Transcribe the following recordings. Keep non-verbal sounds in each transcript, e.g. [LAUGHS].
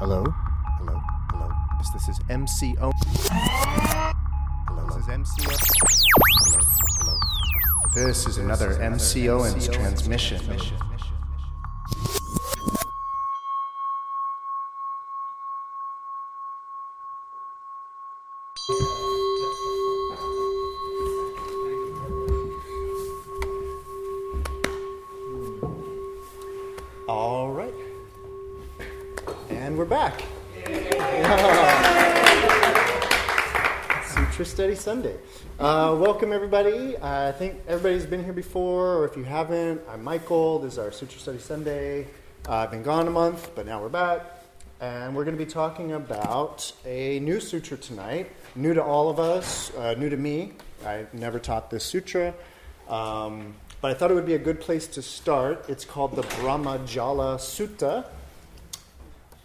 Hello? Hello? Hello? This, this is MCO. Hello? This is MCO. Hello? Hello? This is another MC Owens transmission. Sunday. Uh, welcome, everybody. I think everybody's been here before, or if you haven't, I'm Michael. This is our Sutra Study Sunday. Uh, I've been gone a month, but now we're back. And we're going to be talking about a new sutra tonight. New to all of us, uh, new to me. I never taught this sutra. Um, but I thought it would be a good place to start. It's called the Brahmajala Sutta.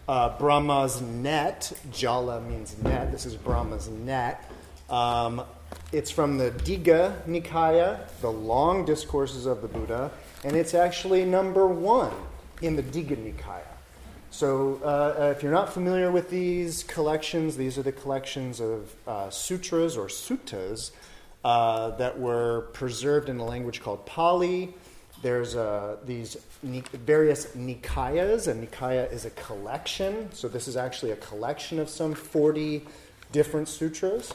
Uh, Brahma's net, Jala means net. This is Brahma's net. Um, it's from the Digha Nikaya, the long discourses of the Buddha, and it's actually number one in the Digha Nikaya. So, uh, if you're not familiar with these collections, these are the collections of uh, sutras or suttas uh, that were preserved in a language called Pali. There's uh, these ni- various nikayas. A nikaya is a collection. So this is actually a collection of some 40 different sutras.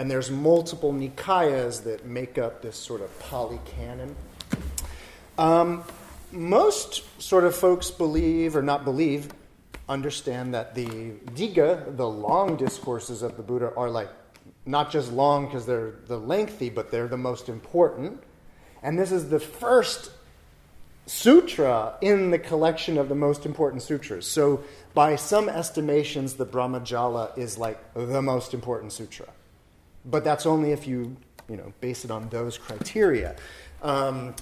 And there's multiple nikayas that make up this sort of Pali canon. Um, most sort of folks believe, or not believe, understand that the Digha, the long discourses of the Buddha, are like not just long because they're the lengthy, but they're the most important. And this is the first sutra in the collection of the most important sutras. So, by some estimations, the Brahmajala is like the most important sutra. But that's only if you, you know, base it on those criteria. Um,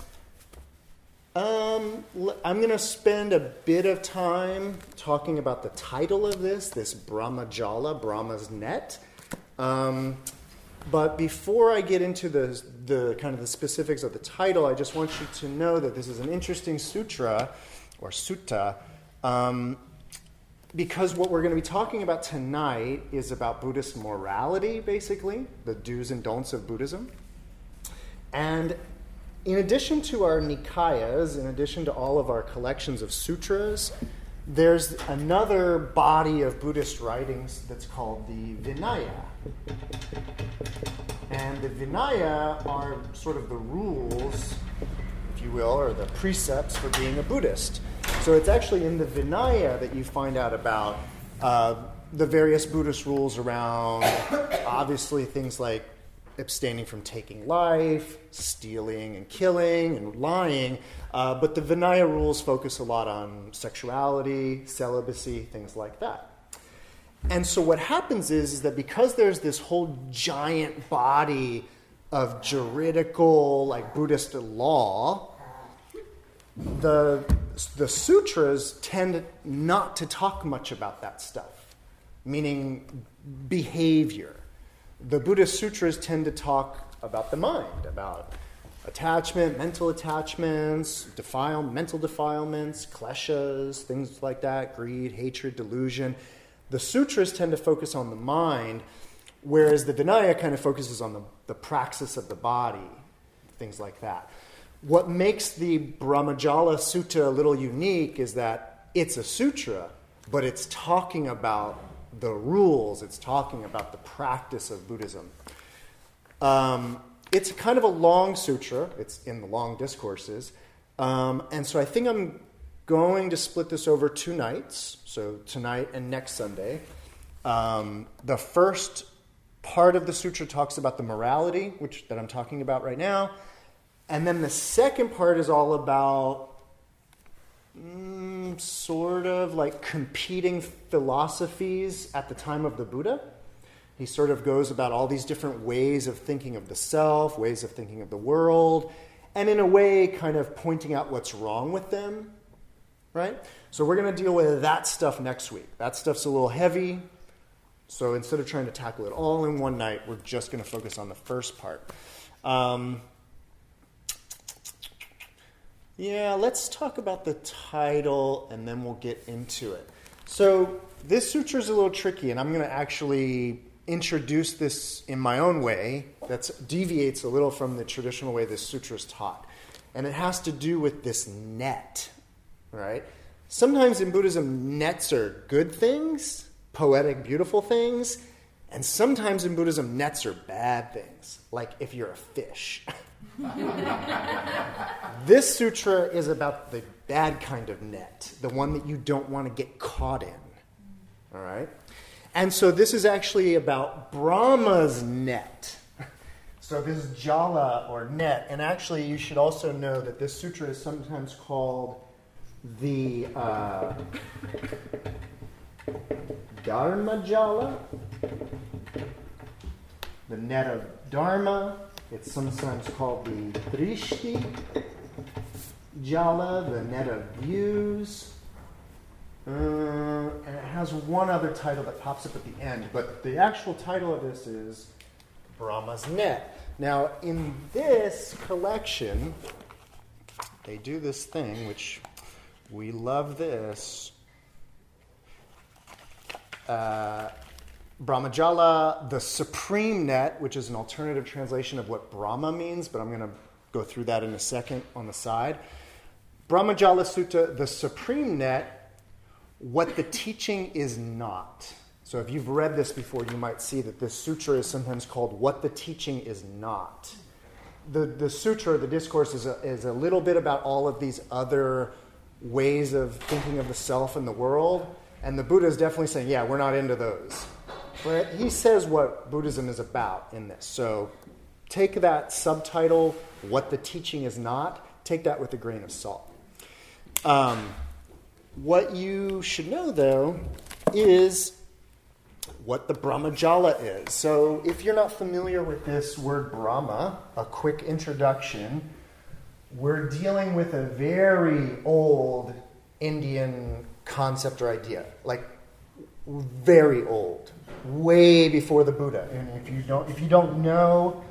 um, I'm going to spend a bit of time talking about the title of this, this Brahmajala, Brahma's net. Um, but before I get into the, the kind of the specifics of the title, I just want you to know that this is an interesting sutra or sutta um, because what we're going to be talking about tonight is about Buddhist morality, basically, the do's and don'ts of Buddhism. And in addition to our Nikayas, in addition to all of our collections of sutras, there's another body of Buddhist writings that's called the Vinaya. And the Vinaya are sort of the rules, if you will, or the precepts for being a Buddhist. So it's actually in the Vinaya that you find out about uh, the various Buddhist rules around, obviously, things like abstaining from taking life, stealing and killing, and lying. Uh, but the Vinaya rules focus a lot on sexuality, celibacy, things like that. And so what happens is, is that because there's this whole giant body of juridical, like Buddhist law, the, the sutras tend not to talk much about that stuff, meaning behavior. The Buddhist sutras tend to talk about the mind, about attachment, mental attachments, defile, mental defilements, kleshas, things like that, greed, hatred, delusion. The sutras tend to focus on the mind, whereas the Vinaya kind of focuses on the, the praxis of the body, things like that. What makes the Brahmajala Sutta a little unique is that it's a sutra, but it's talking about the rules, it's talking about the practice of Buddhism. Um, it's kind of a long sutra, it's in the long discourses. Um, and so I think I'm going to split this over two nights, so tonight and next Sunday. Um, the first part of the sutra talks about the morality, which that I'm talking about right now, and then the second part is all about mm, sort of like competing philosophies at the time of the Buddha. He sort of goes about all these different ways of thinking of the self, ways of thinking of the world, and in a way, kind of pointing out what's wrong with them right? So we're going to deal with that stuff next week. That stuff's a little heavy. So instead of trying to tackle it all in one night, we're just going to focus on the first part. Um, yeah, let's talk about the title and then we'll get into it. So this sutra is a little tricky, and I'm going to actually introduce this in my own way that deviates a little from the traditional way this sutra is taught. And it has to do with this net, right? Sometimes in Buddhism, nets are good things, poetic, beautiful things, and sometimes in Buddhism, nets are bad things, like if you're a fish. [LAUGHS] this sutra is about the bad kind of net, the one that you don't want to get caught in. All right? And so this is actually about Brahma's net. So this is jala or net. And actually, you should also know that this sutra is sometimes called the uh, Dharma Jala, the net of Dharma. It's sometimes called the Drishti Jala, the net of views. Uh, and it has one other title that pops up at the end, but the actual title of this is Brahma's Net. Now, in this collection, they do this thing, which we love this. Uh, Brahmajala, the supreme net, which is an alternative translation of what Brahma means, but I'm going to go through that in a second on the side. Brahmajala Sutta, the supreme net, what the teaching is not. So, if you've read this before, you might see that this sutra is sometimes called What the Teaching is Not. The, the sutra, the discourse, is a, is a little bit about all of these other ways of thinking of the self and the world. And the Buddha is definitely saying, yeah, we're not into those. He says what Buddhism is about in this. So take that subtitle, What the Teaching is Not, take that with a grain of salt. Um, what you should know, though, is what the Brahmajala is. So, if you're not familiar with this word Brahma, a quick introduction, we're dealing with a very old Indian concept or idea, like very old, way before the Buddha. And if you don't, if you don't know,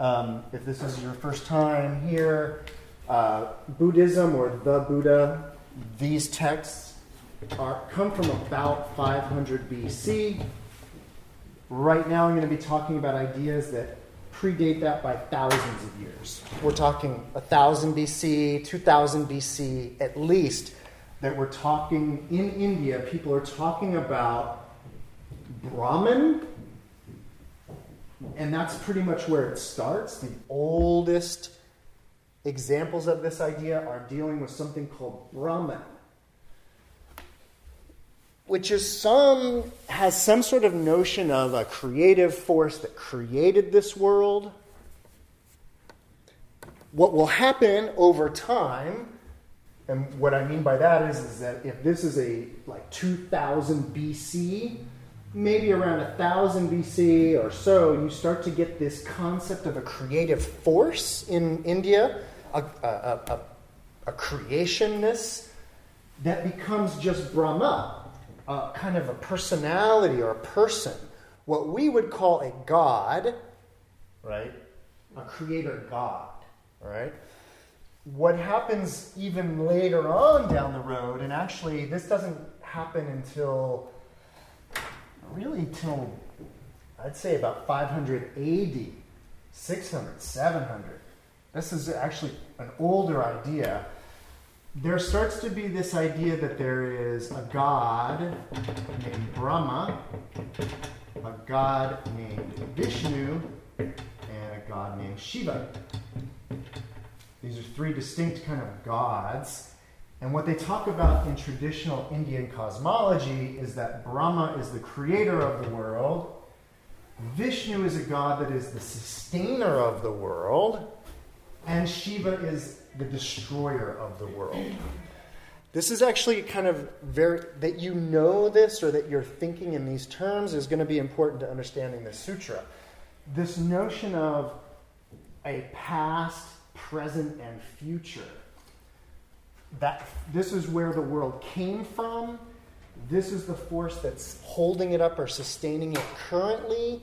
um, if this is your first time here, uh, Buddhism or the Buddha these texts are, come from about 500 BC. Right now, I'm going to be talking about ideas that predate that by thousands of years. We're talking 1000 BC, 2000 BC at least, that we're talking in India, people are talking about Brahman, and that's pretty much where it starts. The oldest examples of this idea are dealing with something called Brahman, which is some has some sort of notion of a creative force that created this world. What will happen over time, and what I mean by that is, is that if this is a like 2000 BC, maybe around 1000 BC or so, you start to get this concept of a creative force in India a, a, a, a creationness that becomes just Brahma, a kind of a personality or a person. What we would call a god, right? A creator god, right? What happens even later on down the road, and actually this doesn't happen until really till I'd say about 500 AD, 600, 700 this is actually an older idea. There starts to be this idea that there is a god named Brahma, a god named Vishnu, and a god named Shiva. These are three distinct kind of gods. And what they talk about in traditional Indian cosmology is that Brahma is the creator of the world, Vishnu is a god that is the sustainer of the world, and Shiva is the destroyer of the world. This is actually kind of very, that you know this or that you're thinking in these terms is going to be important to understanding this sutra. This notion of a past, present, and future. That this is where the world came from. This is the force that's holding it up or sustaining it currently.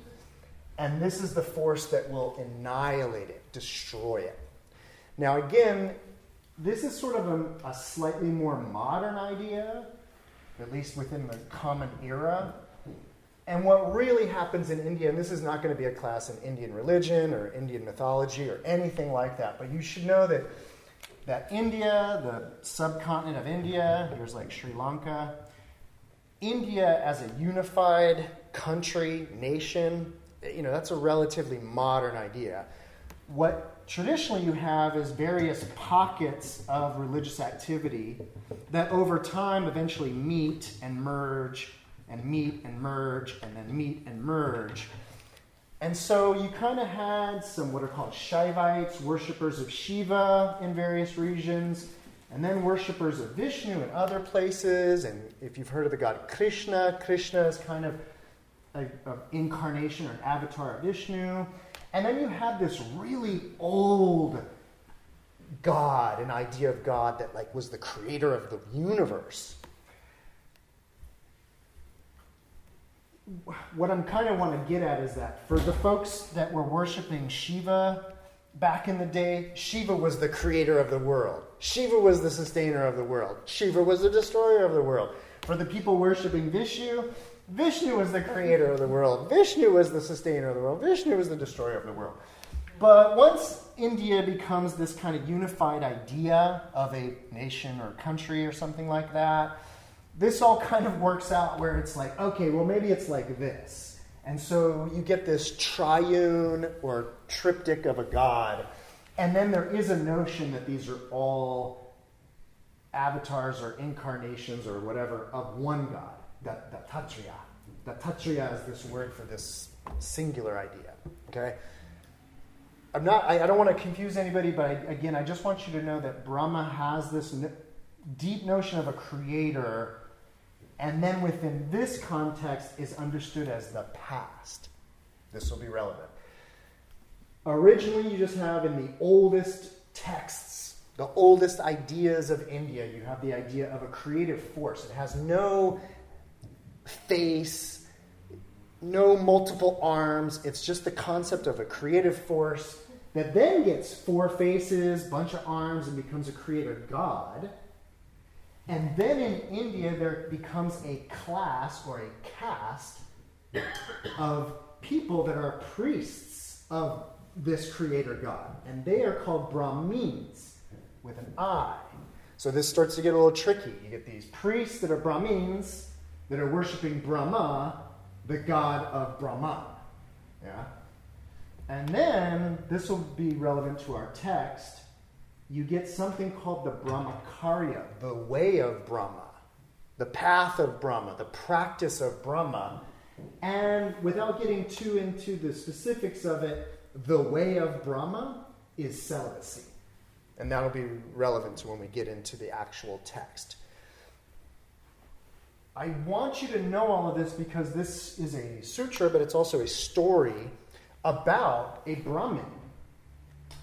And this is the force that will annihilate it, destroy it. Now, again, this is sort of a, a slightly more modern idea. at least within the common era. And what really happens in India, and this is not going to be a class in Indian religion or Indian mythology or anything like that, but you should know that, that India, the subcontinent of India, here's like Sri Lanka, India as a unified country, nation, you know, that's a relatively modern idea. What traditionally you have is various pockets of religious activity that over time eventually meet and merge and meet and merge and then meet and merge. And so you kind of had some what are called Shaivites, worshippers of Shiva in various regions, and then worshippers of Vishnu in other places. And if you've heard of the god Krishna, Krishna is kind of an incarnation or an avatar of Vishnu. And then you had this really old God, an idea of God that like was the creator of the universe. What I'm kind of want to get at is that for the folks that were worshiping Shiva back in the day, Shiva was the creator of the world. Shiva was the sustainer of the world. Shiva was the destroyer of the world. For the people worshiping Vishnu, Vishnu was the creator of the world. Vishnu was the sustainer of the world. Vishnu was the destroyer of the world. But once India becomes this kind of unified idea of a nation or country or something like that, this all kind of works out where it's like, okay, well, maybe it's like this. And so you get this triune or triptych of a god. And then there is a notion that these are all avatars or incarnations or whatever of one god the, the tatriya. The tatriya is this word for this singular idea. Okay? I'm not, I, I don't want to confuse anybody, but I, again, I just want you to know that Brahma has this no, deep notion of a creator, and then within this context is understood as the past. This will be relevant. Originally, you just have in the oldest texts, the oldest ideas of India, you have the idea of a creative force. It has no face, no multiple arms. It's just the concept of a creative force that then gets four faces, bunch of arms, and becomes a creator god. And then in India, there becomes a class or a caste of people that are priests of this creator god. And they are called Brahmins with an I. So this starts to get a little tricky. You get these priests that are Brahmins that are worshiping Brahma, the god of Brahman. Yeah? And then, this will be relevant to our text, you get something called the Brahmacharya, the way of Brahma, the path of Brahma, the practice of Brahma. And without getting too into the specifics of it, the way of Brahma is celibacy. And that'll be relevant to when we get into the actual text. I want you to know all of this because this is a sutra, but it's also a story about a Brahmin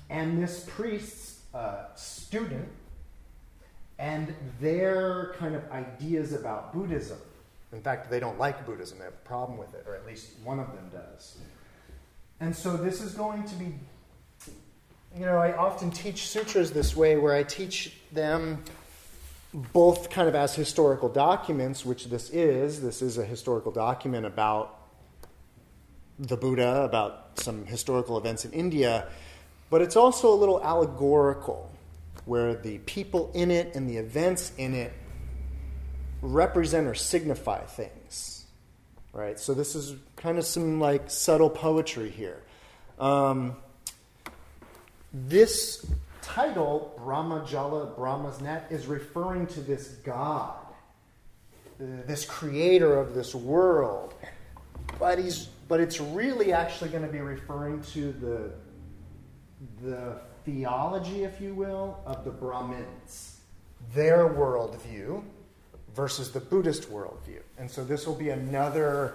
and this priest's uh, student and their kind of ideas about Buddhism. In fact, they don't like Buddhism, they have a problem with it, or at least one of them does. And so this is going to be, you know, I often teach sutras this way where I teach them both kind of as historical documents, which this is. This is a historical document about the Buddha, about some historical events in India, but it's also a little allegorical, where the people in it and the events in it represent or signify things. Right? So this is kind of some like subtle poetry here. Um, this title, Brahmajala, Brahma's net, is referring to this God, this creator of this world. But, he's, but it's really actually going to be referring to the, the theology, if you will, of the Brahmins, their worldview versus the Buddhist worldview. And so this will be another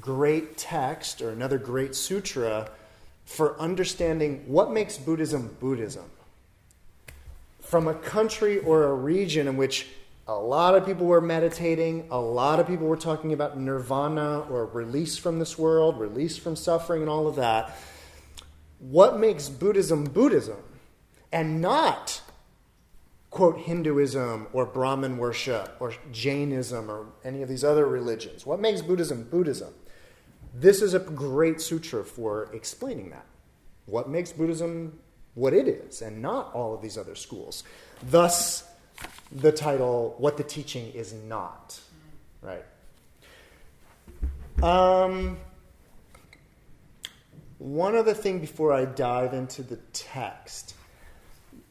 great text or another great sutra for understanding what makes Buddhism Buddhism from a country or a region in which a lot of people were meditating, a lot of people were talking about nirvana or release from this world, release from suffering, and all of that. What makes Buddhism Buddhism? And not quote, Hinduism or Brahmin worship or Jainism or any of these other religions? What makes Buddhism Buddhism? This is a great sutra for explaining that. What makes Buddhism what it is and not all of these other schools? Thus, the title, What the Teaching Is Not. Right? Um, one other thing before I dive into the text.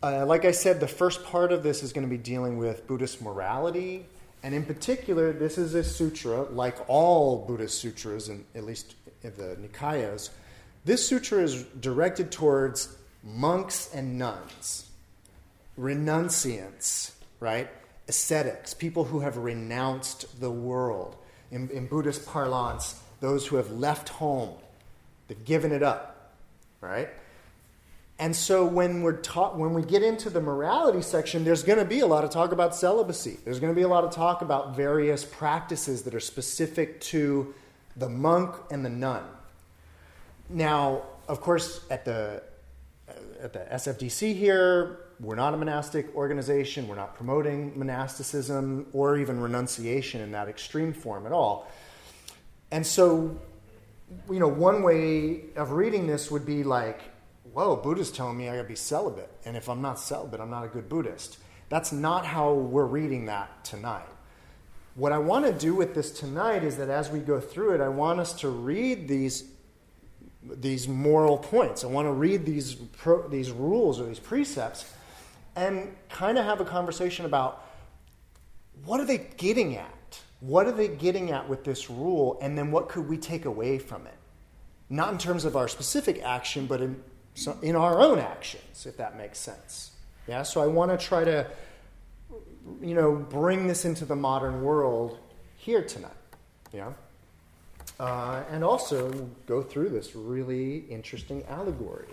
Uh, like I said, the first part of this is going to be dealing with Buddhist morality. And in particular, this is a sutra, like all Buddhist sutras, and at least in the Nikayas. This sutra is directed towards monks and nuns, renunciants, right? Ascetics, people who have renounced the world. In, in Buddhist parlance, those who have left home, they've given it up, right? And so when we're taught, when we get into the morality section, there's going to be a lot of talk about celibacy. There's going to be a lot of talk about various practices that are specific to the monk and the nun. Now, of course, at the at the SFDC here, we're not a monastic organization. We're not promoting monasticism or even renunciation in that extreme form at all. And so, you know, one way of reading this would be like whoa, Buddha's telling me I gotta be celibate. And if I'm not celibate, I'm not a good Buddhist. That's not how we're reading that tonight. What I want to do with this tonight is that as we go through it, I want us to read these, these moral points. I want to read these, pro, these rules or these precepts and kind of have a conversation about what are they getting at? What are they getting at with this rule? And then what could we take away from it? Not in terms of our specific action, but in so in our own actions, if that makes sense. Yeah, so I want to try to, you know, bring this into the modern world here tonight. Yeah, uh, and also go through this really interesting allegory.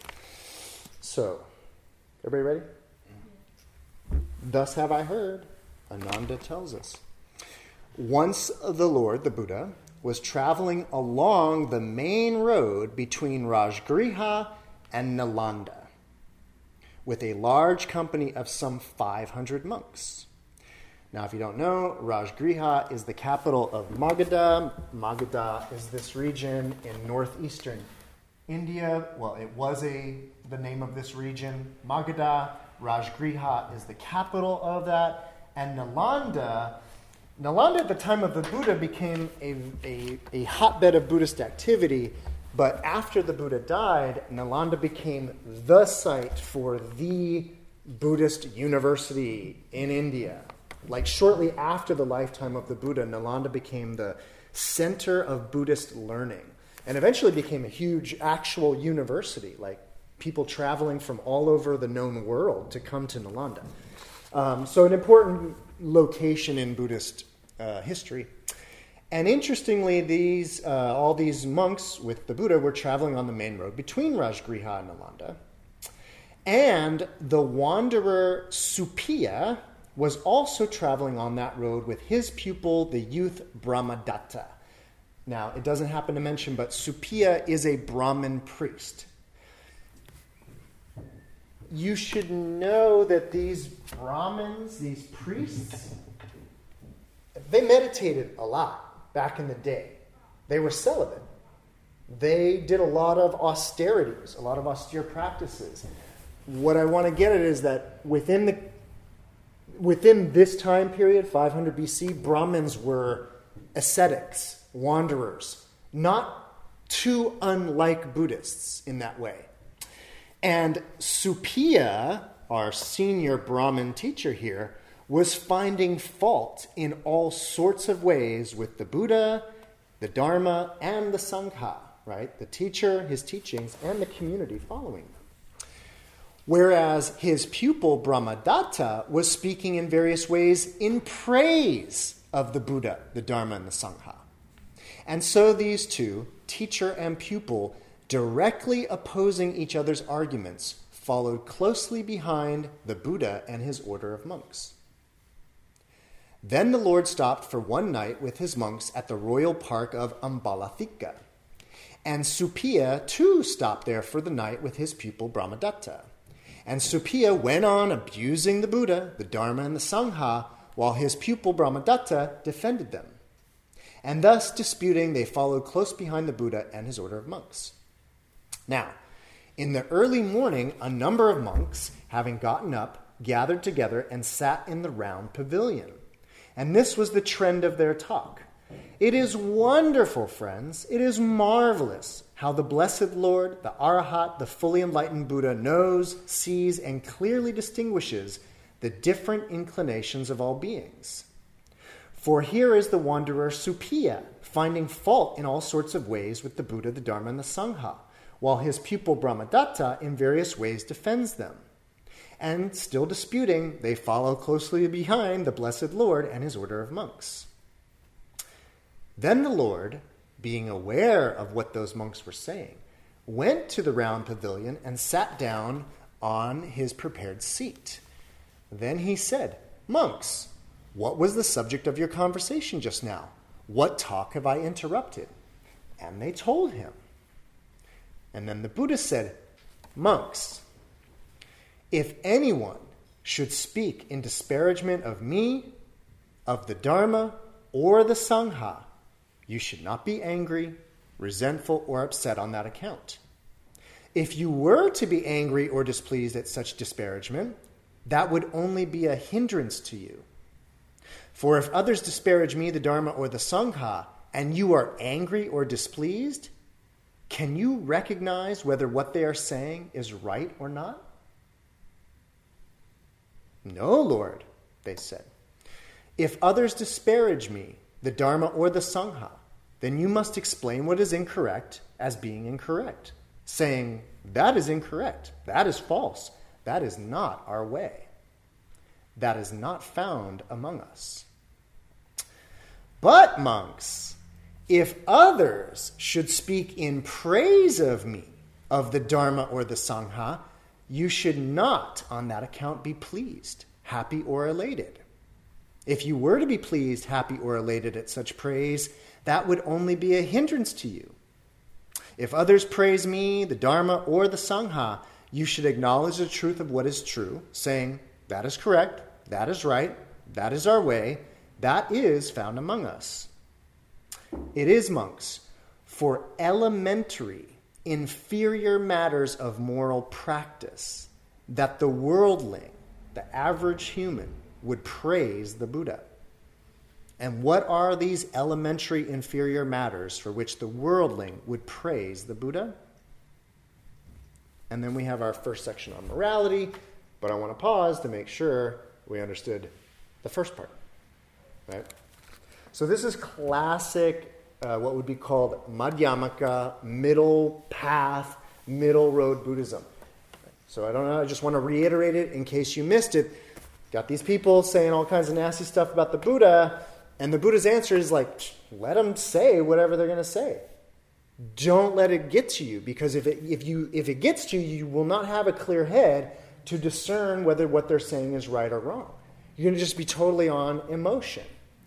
So, everybody ready? Thus have I heard, Ananda tells us. Once the Lord, the Buddha, was traveling along the main road between Rajgriha and Nalanda, with a large company of some 500 monks. Now, if you don't know, Rajgriha is the capital of Magadha. Magadha is this region in northeastern India. Well, it was a the name of this region, Magadha. Rajgriha is the capital of that, and Nalanda. Nalanda at the time of the Buddha became a, a, a hotbed of Buddhist activity but after the Buddha died, Nalanda became the site for the Buddhist university in India. Like shortly after the lifetime of the Buddha, Nalanda became the center of Buddhist learning and eventually became a huge actual university, like people traveling from all over the known world to come to Nalanda. Um, so, an important location in Buddhist uh, history. And interestingly, these, uh, all these monks with the Buddha were traveling on the main road between Rajgriha and Nalanda. And the wanderer Suppiya was also traveling on that road with his pupil, the youth Brahmadatta. Now, it doesn't happen to mention, but Suppiya is a Brahmin priest. You should know that these Brahmins, these priests, they meditated a lot back in the day. They were celibate. They did a lot of austerities, a lot of austere practices. What I want to get at is that within the within this time period, 500 BC, Brahmins were ascetics, wanderers, not too unlike Buddhists in that way. And Suppiya, our senior Brahmin teacher here, was finding fault in all sorts of ways with the Buddha, the Dharma, and the Sangha, right? The teacher, his teachings, and the community following them. Whereas his pupil Brahmadatta was speaking in various ways in praise of the Buddha, the Dharma, and the Sangha. And so these two, teacher and pupil, directly opposing each other's arguments, followed closely behind the Buddha and his order of monks. Then the Lord stopped for one night with his monks at the royal park of Ambalathika. And Suppiya too stopped there for the night with his pupil Brahmadatta. And Suppiya went on abusing the Buddha, the Dharma, and the Sangha, while his pupil Brahmadatta defended them. And thus, disputing, they followed close behind the Buddha and his order of monks. Now, in the early morning, a number of monks, having gotten up, gathered together and sat in the round pavilion. And this was the trend of their talk. It is wonderful, friends. It is marvelous how the blessed Lord, the Arahat, the fully enlightened Buddha, knows, sees, and clearly distinguishes the different inclinations of all beings. For here is the wanderer Suppiya, finding fault in all sorts of ways with the Buddha, the Dharma, and the Sangha, while his pupil Brahmadatta in various ways defends them. And still disputing, they follow closely behind the blessed Lord and his order of monks. Then the Lord, being aware of what those monks were saying, went to the round pavilion and sat down on his prepared seat. Then he said, Monks, what was the subject of your conversation just now? What talk have I interrupted? And they told him. And then the Buddha said, Monks, if anyone should speak in disparagement of me, of the Dharma, or the Sangha, you should not be angry, resentful, or upset on that account. If you were to be angry or displeased at such disparagement, that would only be a hindrance to you. For if others disparage me, the Dharma, or the Sangha, and you are angry or displeased, can you recognize whether what they are saying is right or not? No, Lord, they said. If others disparage me, the Dharma or the Sangha, then you must explain what is incorrect as being incorrect, saying, that is incorrect, that is false, that is not our way, that is not found among us. But, monks, if others should speak in praise of me, of the Dharma or the Sangha, you should not, on that account, be pleased, happy, or elated. If you were to be pleased, happy, or elated at such praise, that would only be a hindrance to you. If others praise me, the Dharma, or the Sangha, you should acknowledge the truth of what is true, saying, That is correct, that is right, that is our way, that is found among us. It is, monks, for elementary inferior matters of moral practice that the worldling, the average human, would praise the Buddha. And what are these elementary inferior matters for which the worldling would praise the Buddha? And then we have our first section on morality, but I want to pause to make sure we understood the first part. Right? So this is classic uh, what would be called Madhyamaka, middle path, middle road Buddhism. So I don't know, I just want to reiterate it in case you missed it. Got these people saying all kinds of nasty stuff about the Buddha, and the Buddha's answer is like, let them say whatever they're going to say. Don't let it get to you, because if it, if, you, if it gets to you, you will not have a clear head to discern whether what they're saying is right or wrong. You're going to just be totally on emotion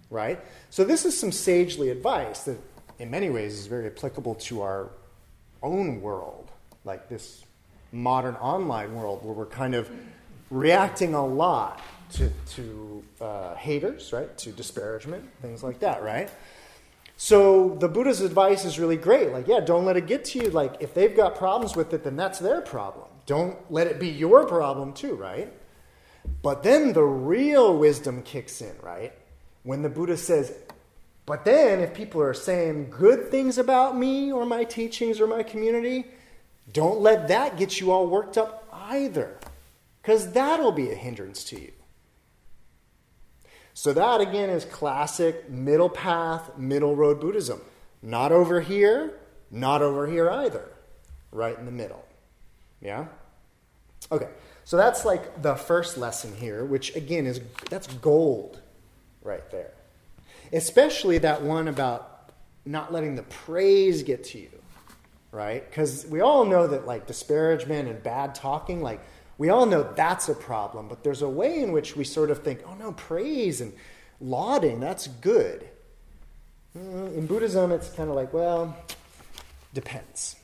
right? So this is some sagely advice that in many ways is very applicable to our own world, like this modern online world where we're kind of reacting a lot to, to uh, haters, right? To disparagement, things like that, right? So the Buddha's advice is really great. Like, yeah, don't let it get to you. Like, if they've got problems with it, then that's their problem. Don't let it be your problem, too, right? But then the real wisdom kicks in, right? When the Buddha says, but then if people are saying good things about me or my teachings or my community, don't let that get you all worked up either, because that'll be a hindrance to you. So, that again is classic middle path, middle road Buddhism. Not over here, not over here either. Right in the middle. Yeah? Okay, so that's like the first lesson here, which again is that's gold right there. Especially that one about not letting the praise get to you, right? Because we all know that like disparagement and bad talking, like we all know that's a problem, but there's a way in which we sort of think, oh no, praise and lauding, that's good. Mm, in Buddhism, it's kind of like, well, depends.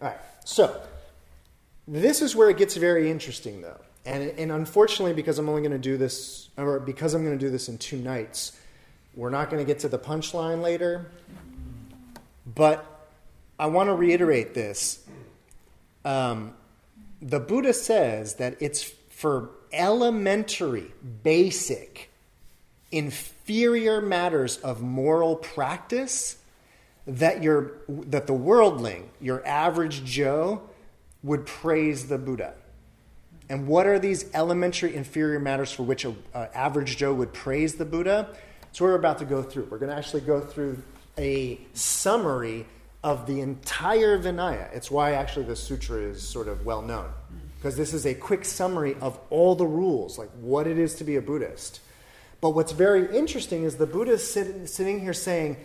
All right, so This is where it gets very interesting, though. And, and unfortunately, because I'm only going to do this, or because I'm going to do this in two nights, we're not going to get to the punchline later. But I want to reiterate this. Um, the Buddha says that it's for elementary, basic, inferior matters of moral practice that your that the worldling, your average Joe, would praise the Buddha. And what are these elementary inferior matters for which an average Joe would praise the Buddha? So we're about to go through. We're going to actually go through a summary of the entire Vinaya. It's why actually the sutra is sort of well known, because this is a quick summary of all the rules, like what it is to be a Buddhist. But what's very interesting is the Buddha is sit, sitting here saying,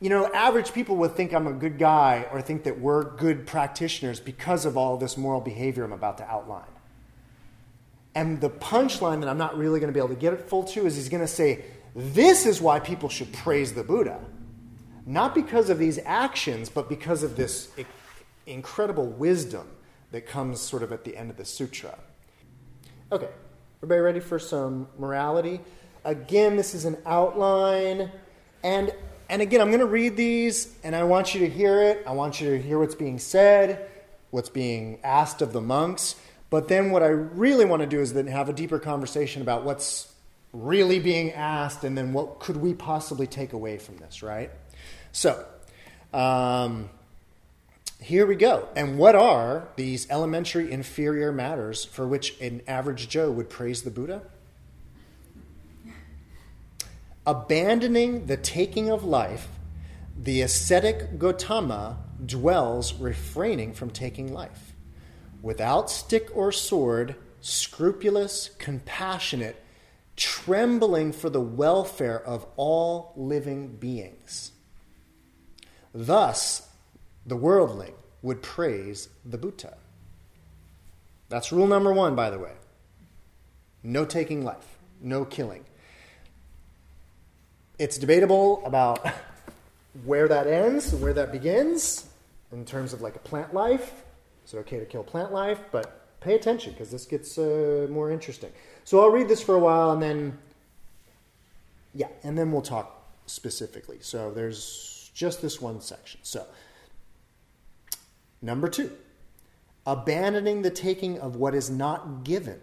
you know, average people would think I'm a good guy or think that we're good practitioners because of all this moral behavior I'm about to outline. And the punchline that I'm not really going to be able to get it full to is he's going to say, This is why people should praise the Buddha. Not because of these actions, but because of this incredible wisdom that comes sort of at the end of the sutra. Okay, everybody ready for some morality? Again, this is an outline. And and again, I'm going to read these, and I want you to hear it. I want you to hear what's being said, what's being asked of the monks. But then, what I really want to do is then have a deeper conversation about what's really being asked, and then what could we possibly take away from this, right? So, um, here we go. And what are these elementary inferior matters for which an average Joe would praise the Buddha? Abandoning the taking of life, the ascetic Gotama dwells refraining from taking life. Without stick or sword, scrupulous, compassionate, trembling for the welfare of all living beings. Thus, the worldling would praise the Buddha. That's rule number one, by the way. No taking life, no killing. It's debatable about [LAUGHS] where that ends and where that begins in terms of like a plant life. Is it okay to kill plant life? But pay attention because this gets uh, more interesting. So I'll read this for a while and then, yeah, and then we'll talk specifically. So there's just this one section. So, number two, abandoning the taking of what is not given.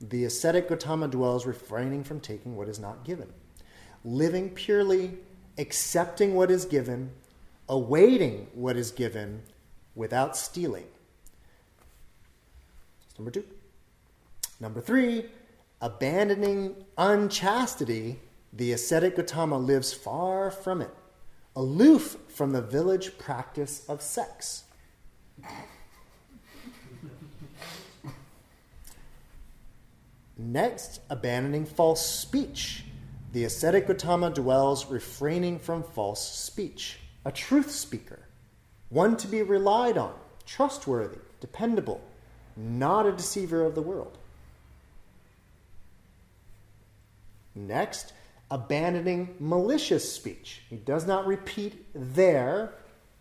The ascetic Gotama dwells refraining from taking what is not given living purely, accepting what is given, awaiting what is given without stealing. Number two. Number three, abandoning unchastity, the ascetic Gotama lives far from it, aloof from the village practice of sex. Next, abandoning false speech. The ascetic Gotama dwells refraining from false speech, a truth speaker, one to be relied on, trustworthy, dependable, not a deceiver of the world. Next, abandoning malicious speech. He does not repeat there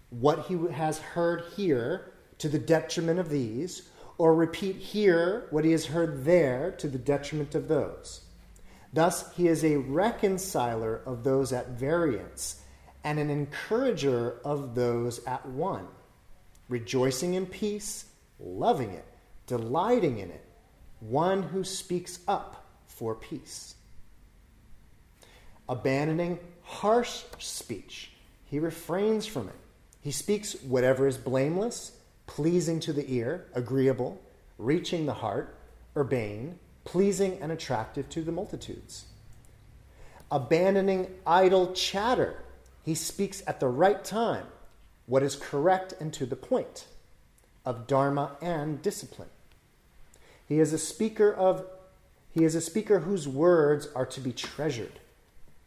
what he has heard here to the detriment of these, or repeat here what he has heard there to the detriment of those. Thus, he is a reconciler of those at variance and an encourager of those at one, rejoicing in peace, loving it, delighting in it, one who speaks up for peace. Abandoning harsh speech, he refrains from it. He speaks whatever is blameless, pleasing to the ear, agreeable, reaching the heart, urbane, pleasing and attractive to the multitudes. Abandoning idle chatter, he speaks at the right time what is correct and to the point of dharma and discipline. He is a speaker of he is a speaker whose words are to be treasured,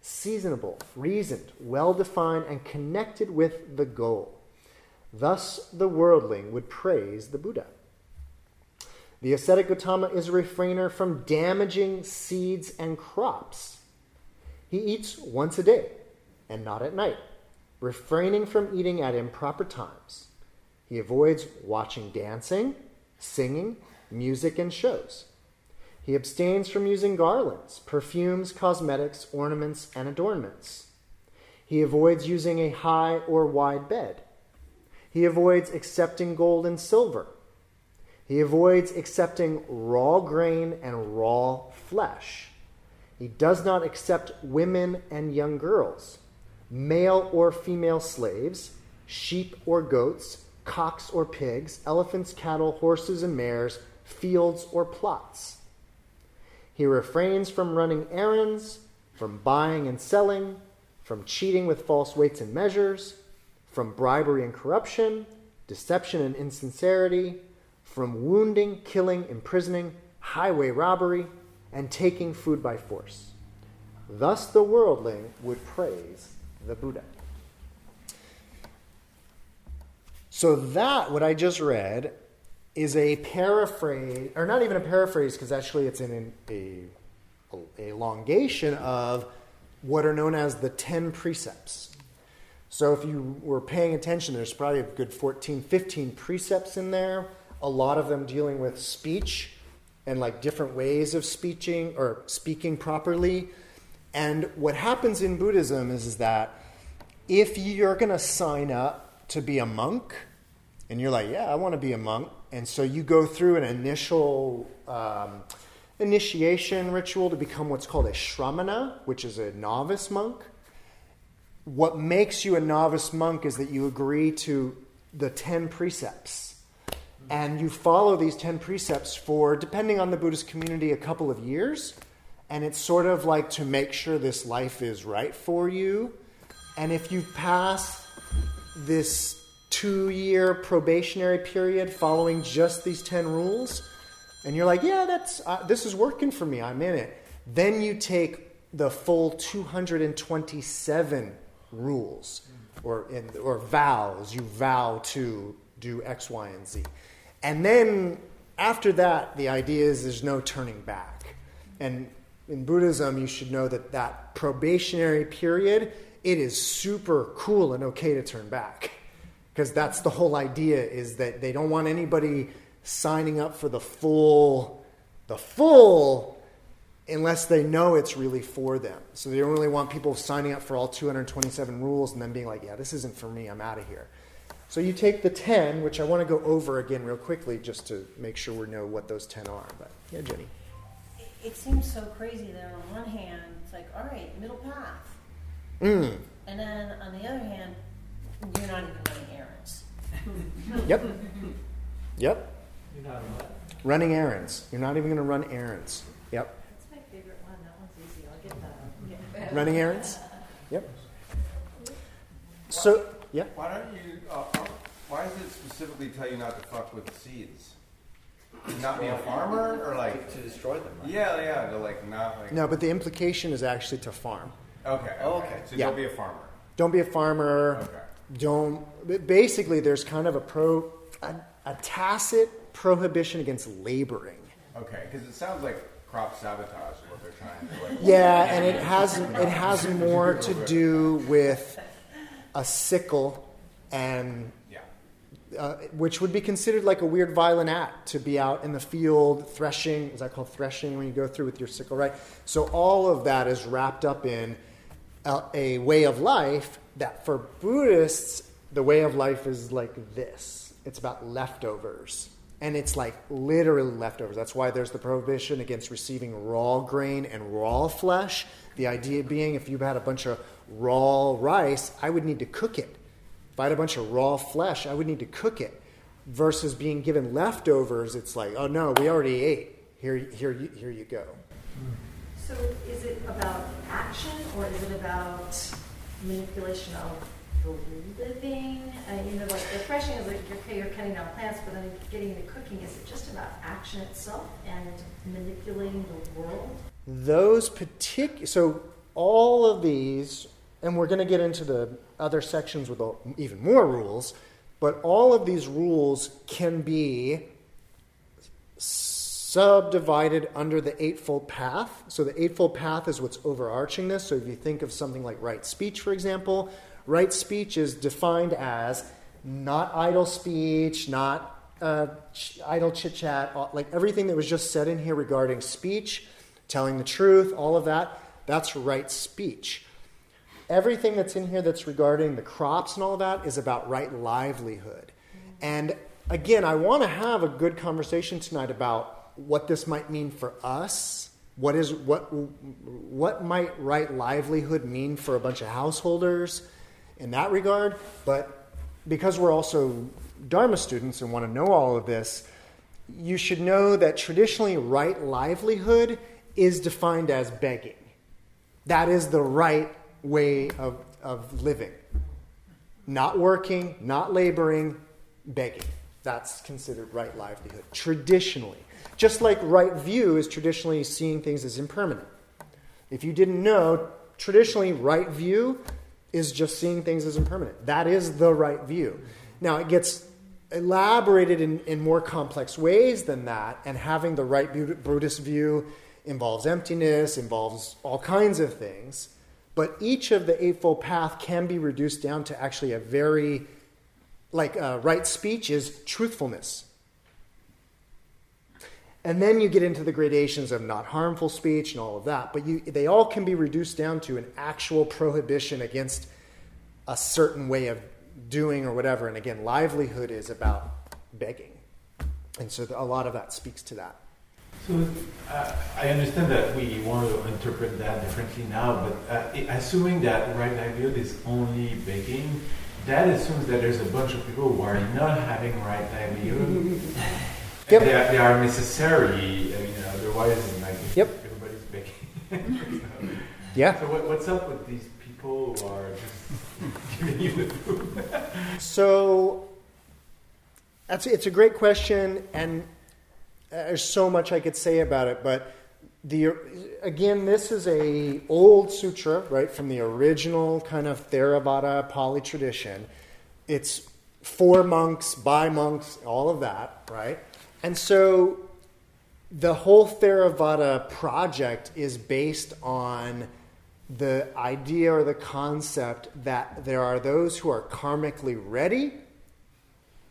seasonable, reasoned, well defined, and connected with the goal. Thus the worldling would praise the Buddha. The ascetic Gotama is a refrainer from damaging seeds and crops. He eats once a day and not at night, refraining from eating at improper times. He avoids watching dancing, singing, music, and shows. He abstains from using garlands, perfumes, cosmetics, ornaments, and adornments. He avoids using a high or wide bed. He avoids accepting gold and silver. He avoids accepting raw grain and raw flesh. He does not accept women and young girls, male or female slaves, sheep or goats, cocks or pigs, elephants, cattle, horses and mares, fields or plots. He refrains from running errands, from buying and selling, from cheating with false weights and measures, from bribery and corruption, deception and insincerity, from wounding, killing, imprisoning, highway robbery, and taking food by force. Thus the worldling would praise the Buddha. So, that, what I just read, is a paraphrase, or not even a paraphrase, because actually it's in a, a elongation of what are known as the 10 precepts. So, if you were paying attention, there's probably a good 14, 15 precepts in there, a lot of them dealing with speech and like different ways of speaking or speaking properly. And what happens in Buddhism is, is that if you're going to sign up to be a monk, and you're like, yeah, I want to be a monk. And so you go through an initial um, initiation ritual to become what's called a shramana, which is a novice monk. What makes you a novice monk is that you agree to the 10 precepts. And you follow these 10 precepts for, depending on the Buddhist community, a couple of years. And it's sort of like to make sure this life is right for you. And if you pass this two year probationary period following just these 10 rules, and you're like, yeah, that's, uh, this is working for me, I'm in it, then you take the full 227 rules or, in, or vows. You vow to do X, Y, and Z. And then after that, the idea is there's no turning back. And in Buddhism, you should know that that probationary period, it is super cool and okay to turn back because that's the whole idea is that they don't want anybody signing up for the full the full unless they know it's really for them so they don't really want people signing up for all 227 rules and then being like yeah this isn't for me i'm out of here so you take the 10 which i want to go over again real quickly just to make sure we know what those 10 are but yeah jenny it seems so crazy that on one hand it's like all right middle path mm. and then on the other hand you're not even running errands. Yep. Yep. You're not what? Running errands. You're not even going to run errands. Yep. That's my favorite one. That one's easy. I'll get that. Yeah. [LAUGHS] Running errands. Yep. So, yeah. Why don't you? Uh, uh, why does it specifically tell you not to fuck with the seeds? To not be a farmer, or like to destroy them. Right? yeah, yeah, to like not like. No, but the implication is actually to farm. Okay. Oh, okay. So Yeah. don't be a farmer. Don't be a farmer. Okay. Don't. Basically, there's kind of a pro, a, a tacit prohibition against laboring. Okay, because it sounds like crop sabotage is what they're trying to like. Yeah, and it has it has more to do with a sickle and uh, which would be considered like a weird violent act to be out in the field threshing. Is that called threshing when you go through with your sickle, right? So all of that is wrapped up in a, a way of life that for Buddhists, the way of life is like this. It's about leftovers. And it's like literally leftovers. That's why there's the prohibition against receiving raw grain and raw flesh. The idea being, if you had a bunch of raw rice, I would need to cook it. If I had a bunch of raw flesh, I would need to cook it. Versus being given leftovers, it's like, oh no, we already ate. Here, here, here you go. So is it about action or is it about manipulation of the living? Uh, you know, like the threshing is like, okay, you're cutting down plants, but then getting to cooking, is it just about action itself and manipulating the world? Those particular, so all of these, and we're going to get into the other sections with even more rules, but all of these rules can be subdivided under the Eightfold Path. So the Eightfold Path is what's overarching this. So if you think of something like right speech, for example, right speech is defined as not idle speech, not uh, ch- idle chit chat, like everything that was just said in here regarding speech, telling the truth, all of that, that's right speech. Everything that's in here that's regarding the crops and all of that is about right livelihood. And again, I want to have a good conversation tonight about what this might mean for us. What is what what might right livelihood mean for a bunch of householders in that regard? But because we're also Dharma students and want to know all of this, you should know that traditionally right livelihood is defined as begging. That is the right way of, of living. Not working, not laboring, begging. That's considered right livelihood, traditionally. Just like right view is traditionally seeing things as impermanent. If you didn't know, traditionally, right view is just seeing things as impermanent. That is the right view. Now, it gets elaborated in, in more complex ways than that, and having the right Buddhist view involves emptiness, involves all kinds of things. But each of the Eightfold Path can be reduced down to actually a very, like, uh, right speech is truthfulness. And then you get into the gradations of not harmful speech and all of that. But you, they all can be reduced down to an actual prohibition against a certain way of doing or whatever. And again, livelihood is about begging. And so a lot of that speaks to that. So uh, I understand that we want to interpret that differently now, but uh, assuming that right livelihood is only begging, that assumes that there's a bunch of people who are not having right livelihood. [LAUGHS] yep. they, are, they are necessary. I mean, uh, otherwise, like, yep. everybody's begging. [LAUGHS] yeah. So what, what's up with these people who are just [LAUGHS] giving you the food? [LAUGHS] so that's it's a great question, and uh, there's so much I could say about it. But the again, this is a old sutra, right, from the original kind of Theravada Pali tradition. It's for monks, by monks, all of that, right? And so the whole Theravada project is based on the idea or the concept that there are those who are karmically ready,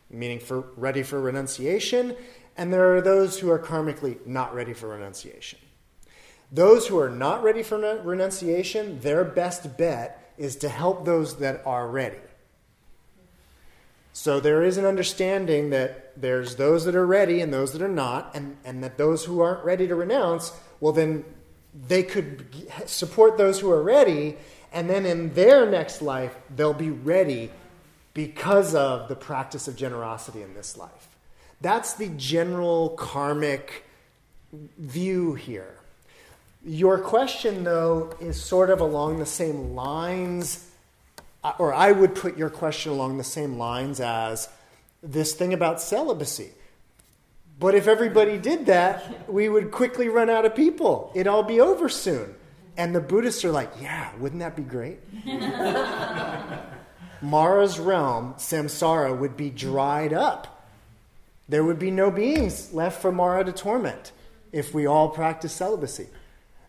meaning for ready for renunciation, and there are those who are karmically not ready for renunciation. Those who are not ready for renunciation, their best bet is to help those that are ready. So there is an understanding that there's those that are ready and those that are not, and, and that those who aren't ready to renounce, well, then they could support those who are ready, and then in their next life, they'll be ready because of the practice of generosity in this life. That's the general karmic view here. Your question, though, is sort of along the same lines, or I would put your question along the same lines as this thing about celibacy. But if everybody did that, we would quickly run out of people. It'd all be over soon. And the Buddhists are like, yeah, wouldn't that be great? [LAUGHS] Mara's realm, samsara, would be dried up. There would be no beings left for Mara to torment if we all practice celibacy.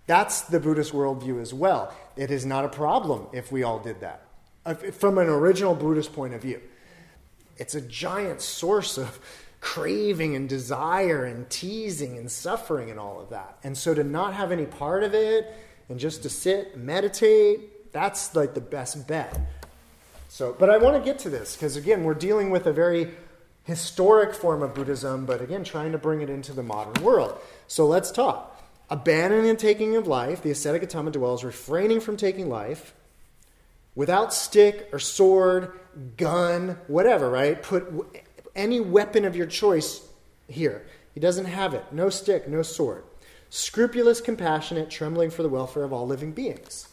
That's the Buddhist worldview as well. It is not a problem if we all did that. From an original Buddhist point of view, it's a giant source of craving and desire and teasing and suffering and all of that. And so to not have any part of it and just to sit, meditate, that's like the best bet. So, but I want to get to this because again, we're dealing with a very historic form of Buddhism, but again, trying to bring it into the modern world. So let's talk. Abandoning the taking of life, the ascetic Gautama dwells refraining from taking life without stick or sword, gun, whatever, right? Put any weapon of your choice here. He doesn't have it. No stick, no sword. Scrupulous, compassionate, trembling for the welfare of all living beings.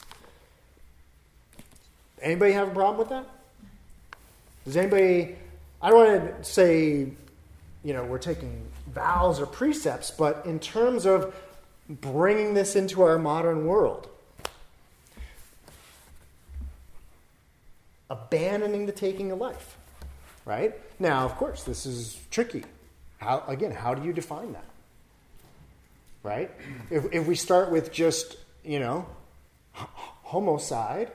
Anybody have a problem with that? Does anybody, I don't want to say, you know, we're taking vows or precepts, but in terms of bringing this into our modern world, abandoning the taking of life right? Now, of course, this is tricky. How, again, how do you define that? Right? If, if we start with just, you know, homicide,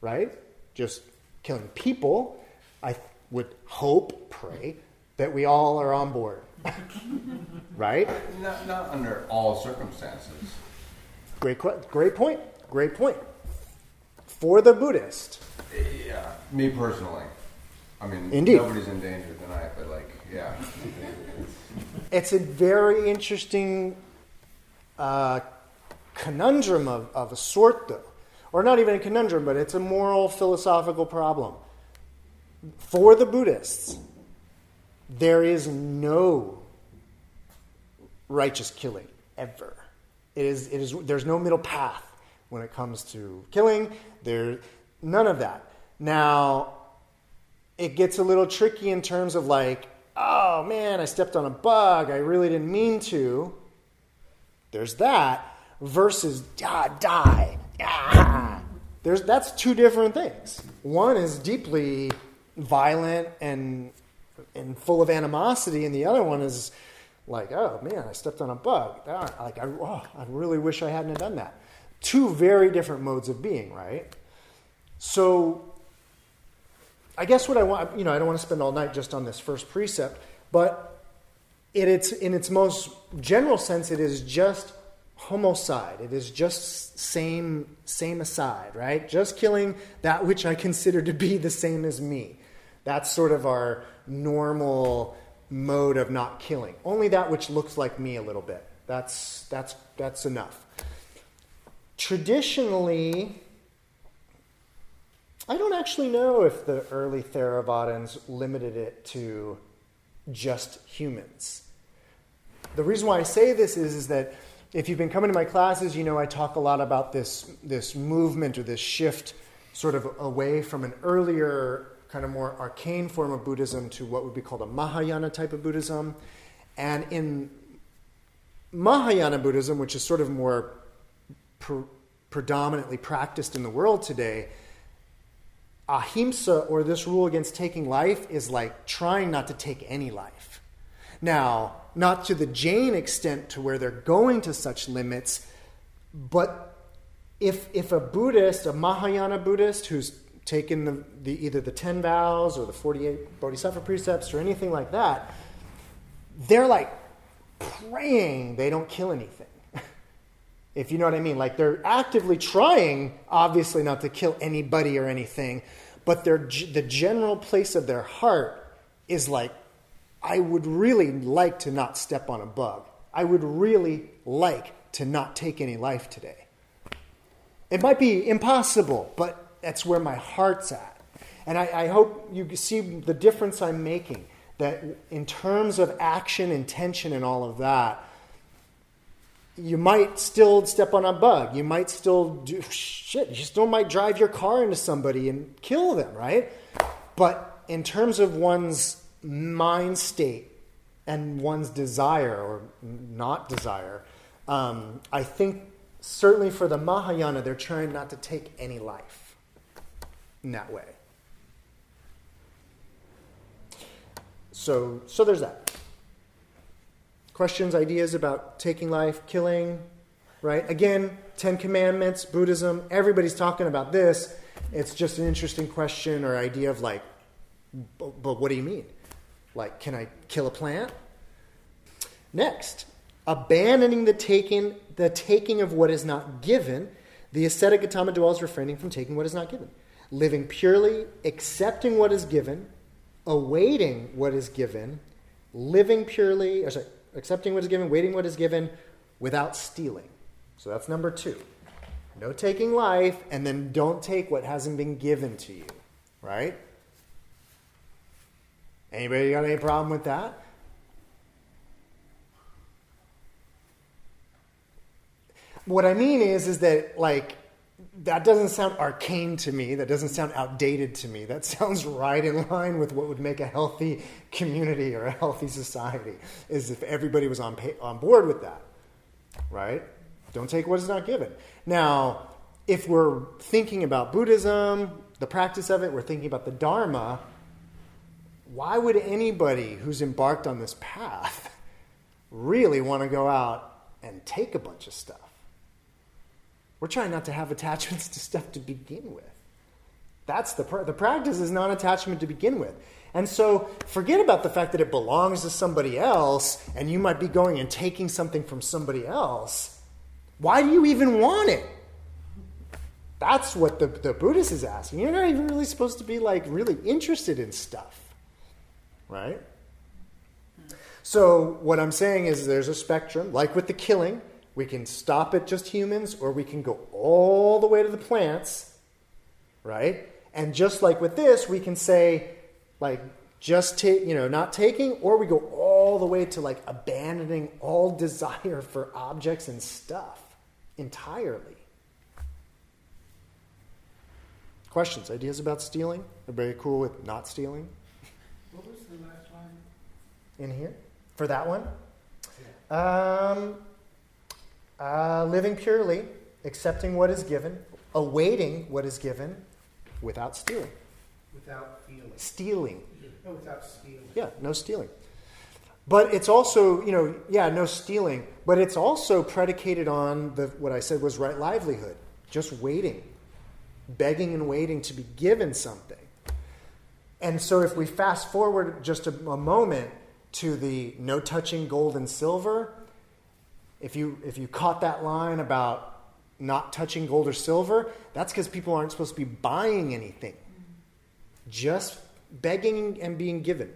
right? Just killing people, I would hope, pray, that we all are on board. [LAUGHS] right? Not, not under all circumstances. Great, great point. Great point. For the Buddhist, Yeah, me personally. I mean, Indeed. nobody's in danger tonight, but like, yeah. [LAUGHS] it's a very interesting uh, conundrum of, of a sort, though. Or not even a conundrum, but it's a moral philosophical problem. For the Buddhists, there is no righteous killing ever. It is, it is, there's no middle path when it comes to killing. There, none of that. Now, it gets a little tricky in terms of like, oh man, I stepped on a bug. I really didn't mean to. There's that versus ah, die. Ah. There's that's two different things. One is deeply violent and and full of animosity, and the other one is like, oh man, I stepped on a bug. Ah, Like, I, oh, I really wish I hadn't done that. Two very different modes of being, right? So I guess what I want, you know, I don't want to spend all night just on this first precept, but it, it's in its most general sense, it is just homicide. It is just same same aside, right? Just killing that which I consider to be the same as me. That's sort of our normal mode of not killing. Only that which looks like me a little bit. That's that's that's enough. Traditionally, I don't actually know if the early Theravadins limited it to just humans. The reason why I say this is, is that if you've been coming to my classes, you know I talk a lot about this, this movement or this shift sort of away from an earlier, kind of more arcane form of Buddhism to what would be called a Mahayana type of Buddhism. And in Mahayana Buddhism, which is sort of more pre- predominantly practiced in the world today, ahimsa or this rule against taking life is like trying not to take any life. Now, not to the Jain extent to where they're going to such limits, but if if a Buddhist, a Mahayana Buddhist who's taken the, the either the 10 vows or the 48 bodhisattva precepts or anything like that, they're like praying they don't kill anything. If you know what I mean. Like they're actively trying, obviously, not to kill anybody or anything, but their, the general place of their heart is like, I would really like to not step on a bug. I would really like to not take any life today. It might be impossible, but that's where my heart's at. And I, I hope you see the difference I'm making. That in terms of action, intention, and all of that, you might still step on a bug. You might still do shit. You still might drive your car into somebody and kill them, right? But in terms of one's mind state and one's desire or not desire, um, I think certainly for the Mahayana, they're trying not to take any life in that way. So, so there's that. Questions, ideas about taking life, killing, right? Again, Ten Commandments, Buddhism, everybody's talking about this. It's just an interesting question or idea of like, but, but what do you mean? Like, can I kill a plant? Next, abandoning the taking, the taking of what is not given, the ascetic Gautama dwells refraining from taking what is not given. Living purely, accepting what is given, awaiting what is given, living purely, or sorry, accepting what is given, waiting what is given, without stealing. So that's number two. No taking life, and then don't take what hasn't been given to you. Right? Anybody got any problem with that? What I mean is, is that like that doesn't sound arcane to me. That doesn't sound outdated to me. That [LAUGHS] sounds right in line with what would make a healthy community or a healthy society. Is if everybody was on pay, on board with that, right? Don't take what is not given. Now, if we're thinking about Buddhism, the practice of it, we're thinking about the Dharma. Why would anybody who's embarked on this path [LAUGHS] really want to go out and take a bunch of stuff? We're trying not to have attachments to stuff to begin with. That's the, pr- the practice is non attachment to begin with. And so forget about the fact that it belongs to somebody else and you might be going and taking something from somebody else. Why do you even want it? That's what the, the Buddhist is asking. You're not even really supposed to be like really interested in stuff. Right? So what I'm saying is there's a spectrum, like with the killing, we can stop at just humans or we can go all the way to the plants, right? And just like with this, we can say, like, just take, you know, not taking, or we go all the way to like abandoning all [LAUGHS] desire for objects and stuff entirely. Questions, ideas about stealing? Everybody cool with not stealing? What was the last line? in here for that one. Um, uh, living purely, accepting what is given, awaiting what is given, without stealing. Without feeling. Stealing, No, without stealing. yeah, no stealing. But it's also, you know, yeah, no stealing. But it's also predicated on the what I said was right livelihood, just waiting, begging and waiting to be given something. And so if we fast forward just a, a moment to the no touching gold and silver, if you if you caught that line about not touching gold or silver, that's because people aren't supposed to be buying anything. Just begging and being given. Do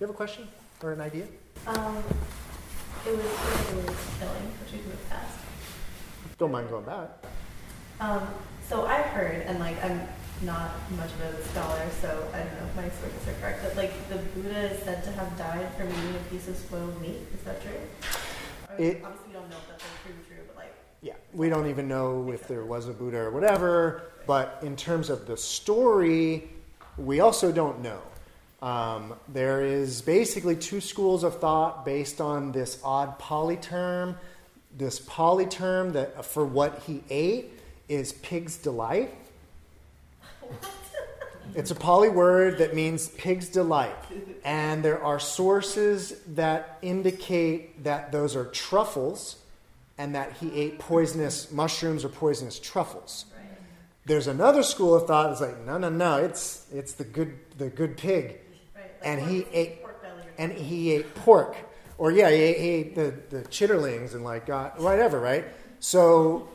you have a question or an idea? Um, it was, really killing, which we moved past. Don't mind going back. Um, so I've heard, and like I'm not much of a scholar, so I don't know if my sources are correct, but like the Buddha is said to have died from eating a piece of spoiled meat. Is that true? It- obviously, we don't know if that's like true, true, but like, Yeah, we don't even know if there was a Buddha or whatever, but in terms of the story, we also don't know. Um, there is basically two schools of thought based on this odd Pali term. This Pali term that for what he ate is pig's delight. [LAUGHS] It's a Pali word that means pig's delight. And there are sources that indicate that those are truffles and that he ate poisonous mushrooms or poisonous truffles. right? There's another school of thought that's like, no, no, no, it's, it's the, good, the good pig. Right. Like And he ate- pork And he ate pork. Or, yeah, he ate, he ate the, the chitterlings and like got whatever, right? So,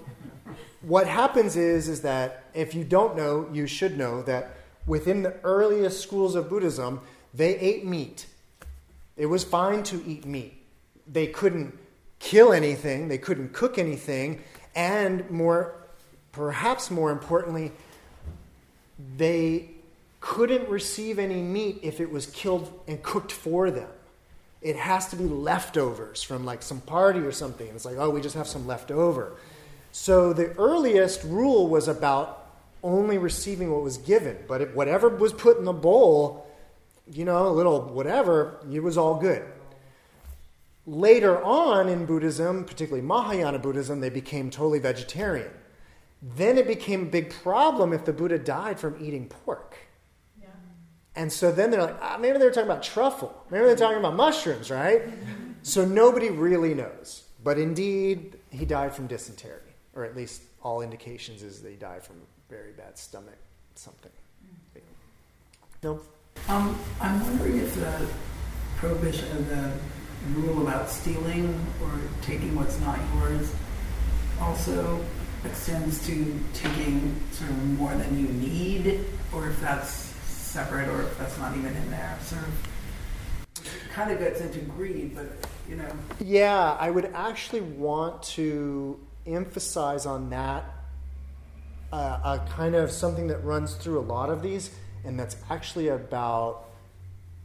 what happens is, is that if you don't know, you should know that within the earliest schools of Buddhism, they ate meat. It was fine to eat meat. They couldn't kill anything, they couldn't cook anything, and more, perhaps more importantly, they couldn't receive any meat if it was killed and cooked for them. It has to be leftovers from like some party or something. It's like, oh, we just have some left over. So the earliest rule was about only receiving what was given, but if whatever was put in the bowl, you know, a little whatever, it was all good. Later on in Buddhism, particularly Mahayana Buddhism, they became totally vegetarian. Then it became a big problem if the Buddha died from eating pork. Yeah. And so then they're like, ah, maybe they were talking about truffle. Maybe they're talking about mushrooms, right? [LAUGHS] so nobody really knows. But indeed, he died from dysentery, or at least all indications is that he died from very bad stomach something. No? Um, I'm wondering if the prohibition, of the rule about stealing or taking what's not yours also extends to taking sort of more than you need, or if that's separate, or if that's not even in there. Sort of, it kind of gets into greed, but you know, Yeah, I would actually want to emphasize on that a kind of something that runs through a lot of these, and that's actually about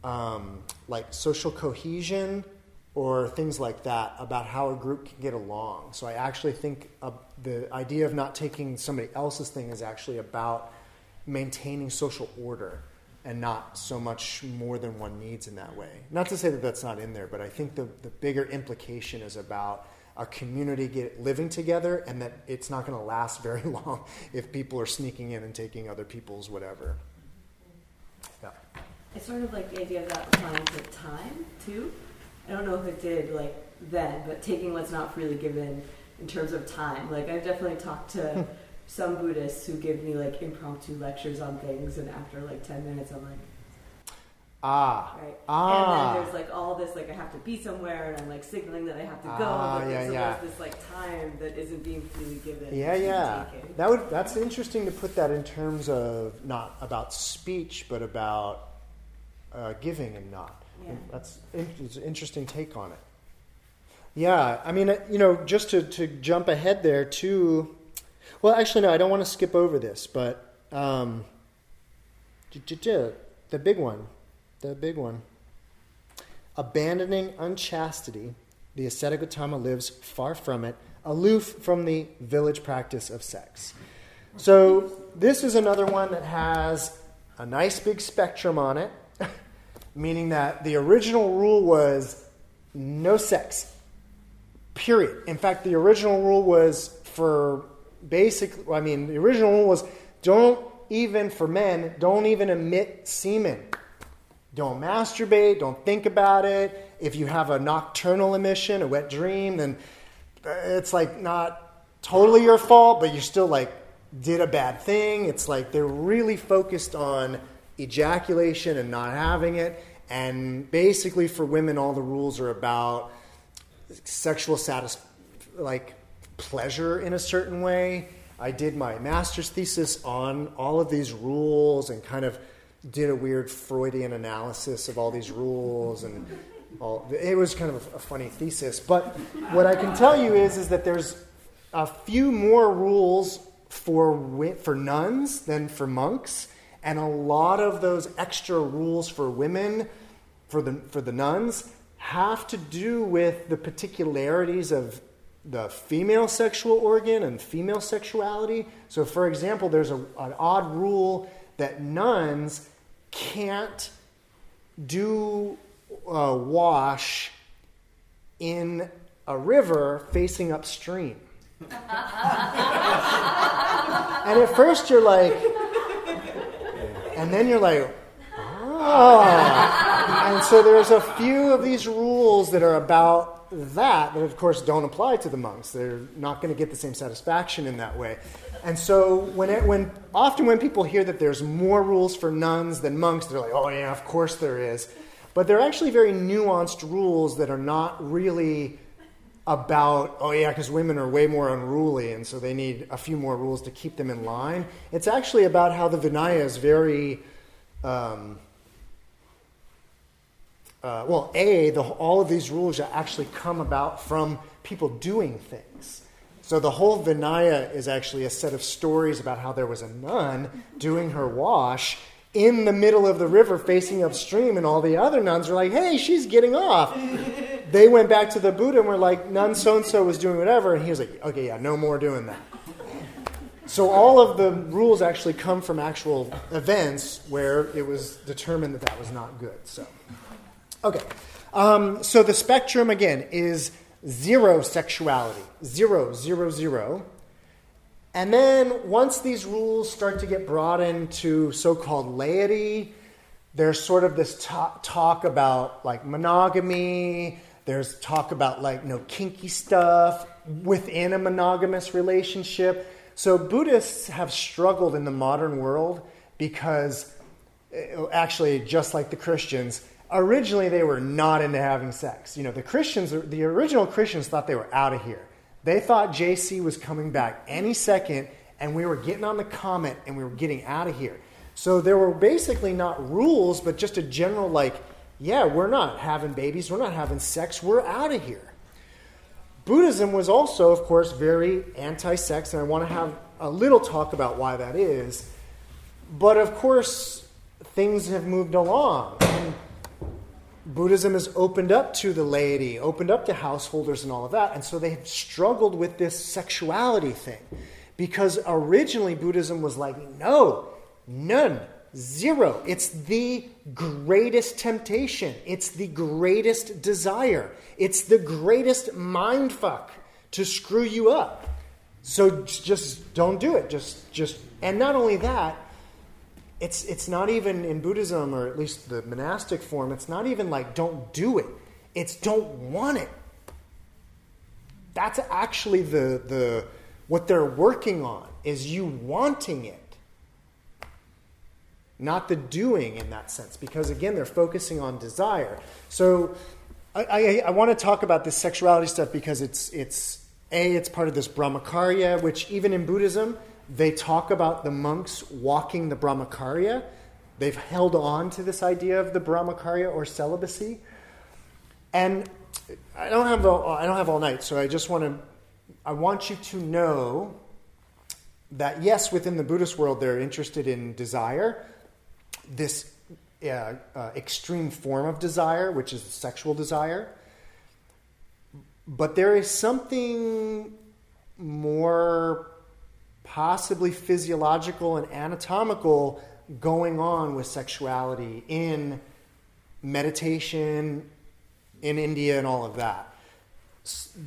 um, like social cohesion or things like that, about how a group can get along. So I actually think the idea of not taking somebody else's thing is actually about maintaining social order and not so much more than one needs in that way. Not to say that that's not in there, but I think the, the bigger implication is about a community get living together and that it's not going to last very [LAUGHS] long if people are sneaking in and taking other people's whatever. Yeah. It's sort of like the idea of that applying to time too. I don't know if it did like then, but taking what's not freely given in terms of time. Like I've definitely talked to [LAUGHS] some Buddhists who give me like impromptu lectures on things, and after like ten minutes, I'm like, Ah. right. Ah. And then there's like all this like I have to be somewhere, and I'm like signaling that I have to go. Ah, but yeah, so yeah. there's this like time that isn't being freely given. Yeah, yeah. That would that's interesting to put that in terms of not about speech, but about uh, giving and not. Yeah. That's it's an interesting take on it. Yeah, I mean, uh, you know, just to, to jump ahead there too. Well, actually, no, I don't want to skip over this, but um, the big one, the big one. Abandoning unchastity, the ascetic Gautama lives far from it, aloof from the village practice of sex. So, this is another one that has a nice big spectrum on it, [LAUGHS] meaning that the original rule was no sex, period. In fact, the original rule was for basic, I mean, the original rule was don't even, for men, don't even emit semen. Don't masturbate, don't think about it. If you have a nocturnal emission, a wet dream, then uh, it's like not totally your fault, but you still like did a bad thing. It's like they're really focused on ejaculation and not having it. And basically, for women, all the rules are about sexual satis- like pleasure in a certain way. I did my master's thesis on all of these rules and kind of did a weird Freudian analysis of all these rules and all. It was kind of a, a funny thesis, but what I can tell you is is that there's a few more rules for for nuns than for monks, and a lot of those extra rules for women for the for the nuns have to do with the particularities of the female sexual organ and female sexuality. So, for example, there's a, an odd rule that nuns can't do a wash in a river facing upstream. and at first you're like, and then you're like, oh. And so there's a few of these rules that are about that that, of course, don't apply to the monks. They're not going to get the same satisfaction in that way. And so when, it, when often when people hear that there's more rules for nuns than monks, they're like, oh yeah, of course there is. But they're actually very nuanced rules that are not really about, oh yeah, because women are way more unruly, and so they need a few more rules to keep them in line. It's actually about how the Vinaya is very, um, uh, well, A, the, all of these rules actually come about from people doing things. So the whole Vinaya is actually a set of stories about how there was a nun doing her wash in the middle of the river facing upstream, and all the other nuns are like, hey, she's getting off. [LAUGHS] they went back to the Buddha and were like, nun so and so was doing whatever, and he was like, okay, yeah, no more doing that. So all of the rules actually come from actual events where it was determined that that was not good. So, okay. Um, so the spectrum again is zero sexuality, zero, zero, zero. And then once these rules start to get brought into so called laity, there's sort of this ta- talk about like monogamy, there's talk about like no kinky stuff within a monogamous relationship. So Buddhists have struggled in the modern world because uh, actually just like the Christians, originally they were not into having sex. You know, the Christians, the original Christians thought they were out of here. They thought JC was coming back any second, and we were getting on the comet and we were getting out of here. So there were basically not rules, but just a general, like, yeah, we're not having babies, we're not having sex, we're out of here. Buddhism was also, of course, very anti sex, and I want to have a little talk about why that is. But of course, things have moved along. And Buddhism has opened up to the laity, opened up to householders and all of that. And so they have struggled with this sexuality thing. Because originally Buddhism was like, no, none, zero. It's the greatest temptation, it's the greatest desire, it's the greatest mind fuck to screw you up. So just don't do it. Just, just, and not only that, it's, it's not even in Buddhism, or at least the monastic form, it's not even like don't do it. It's don't want it. That's actually the, the What they're working on is you wanting it, not the doing in that sense, because again, they're focusing on desire. So I, I, I want to talk about this sexuality stuff because it's, it's A, it's part of this Brahmacharya, which even in Buddhism, they talk about the monks walking the Brahmacharya. They've held on to this idea of the Brahmacharya or celibacy. And I don't have all, I don't have all night, so I just want to I want you to know that yes, within the Buddhist world, they're interested in desire, this uh, uh, extreme form of desire, which is sexual desire. But there is something more possibly physiological and anatomical going on with sexuality in meditation, in India, and all of that.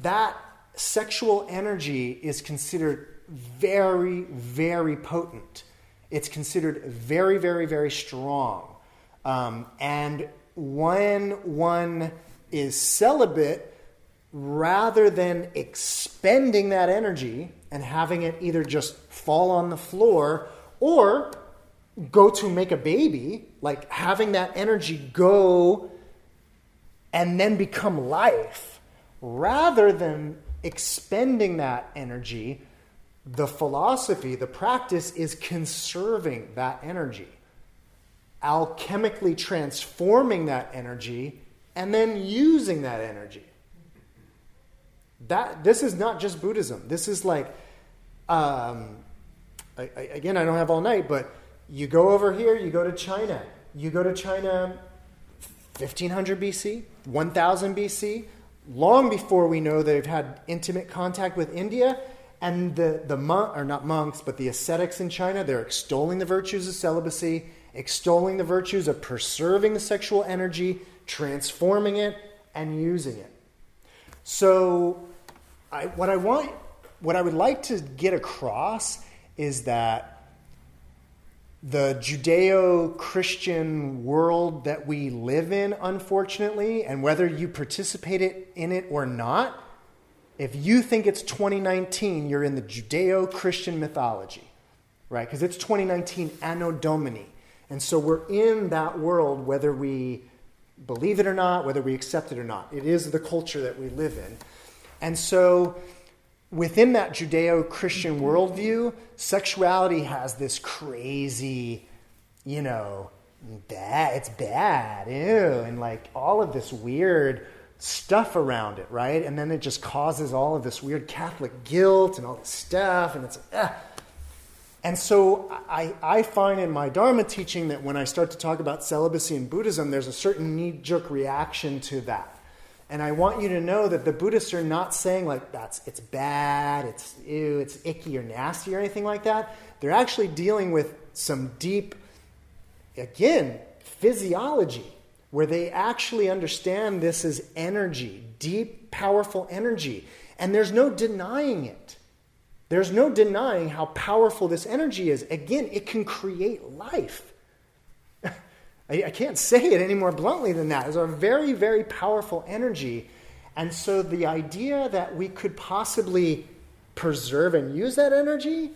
That sexual energy is considered very, very potent. It's considered very, very, very strong. Um, and when one is celibate, rather than expending that energy and having it either just fall on the floor or go to make a baby, like having that energy go and then become life, rather than expending that energy, the philosophy, the practice is conserving that energy, alchemically transforming that energy, and then using that energy. That this is not just Buddhism. This is like, um, I, I, again, I don't have all night, but you go over here, you go to China, you go to China, 1500 BC, 1000 BC, long before we know they've had intimate contact with India. And the, the monk, or not monks, but the ascetics in China, they're extolling the virtues of celibacy, extolling the virtues of preserving the sexual energy, transforming it, and using it. So, I, what I want, what I would like to get across is that the Judeo Christian world that we live in, unfortunately, and whether you participate in it or not, if you think it's 2019, you're in the Judeo Christian mythology, right? Because it's 2019 Anno Domini. And so we're in that world whether we believe it or not, whether we accept it or not. It is the culture that we live in. And so within that Judeo Christian worldview, sexuality has this crazy, you know, bad, it's bad, ew, and like all of this weird stuff around it, right? And then it just causes all of this weird Catholic guilt and all this stuff, and it's ah. And so I, I find in my Dharma teaching that when I start to talk about celibacy in Buddhism, there's a certain knee jerk reaction to that. And I want you to know that the Buddhists are not saying like that's it's bad, it's ew, it's icky or nasty or anything like that. They're actually dealing with some deep, again, physiology where they actually understand this as energy, deep, powerful energy. And there's no denying it. There's no denying how powerful this energy is. Again, it can create life. I, I can't say it any more bluntly than that. It's a very, very powerful energy. And so the idea that we could possibly preserve and use that energy,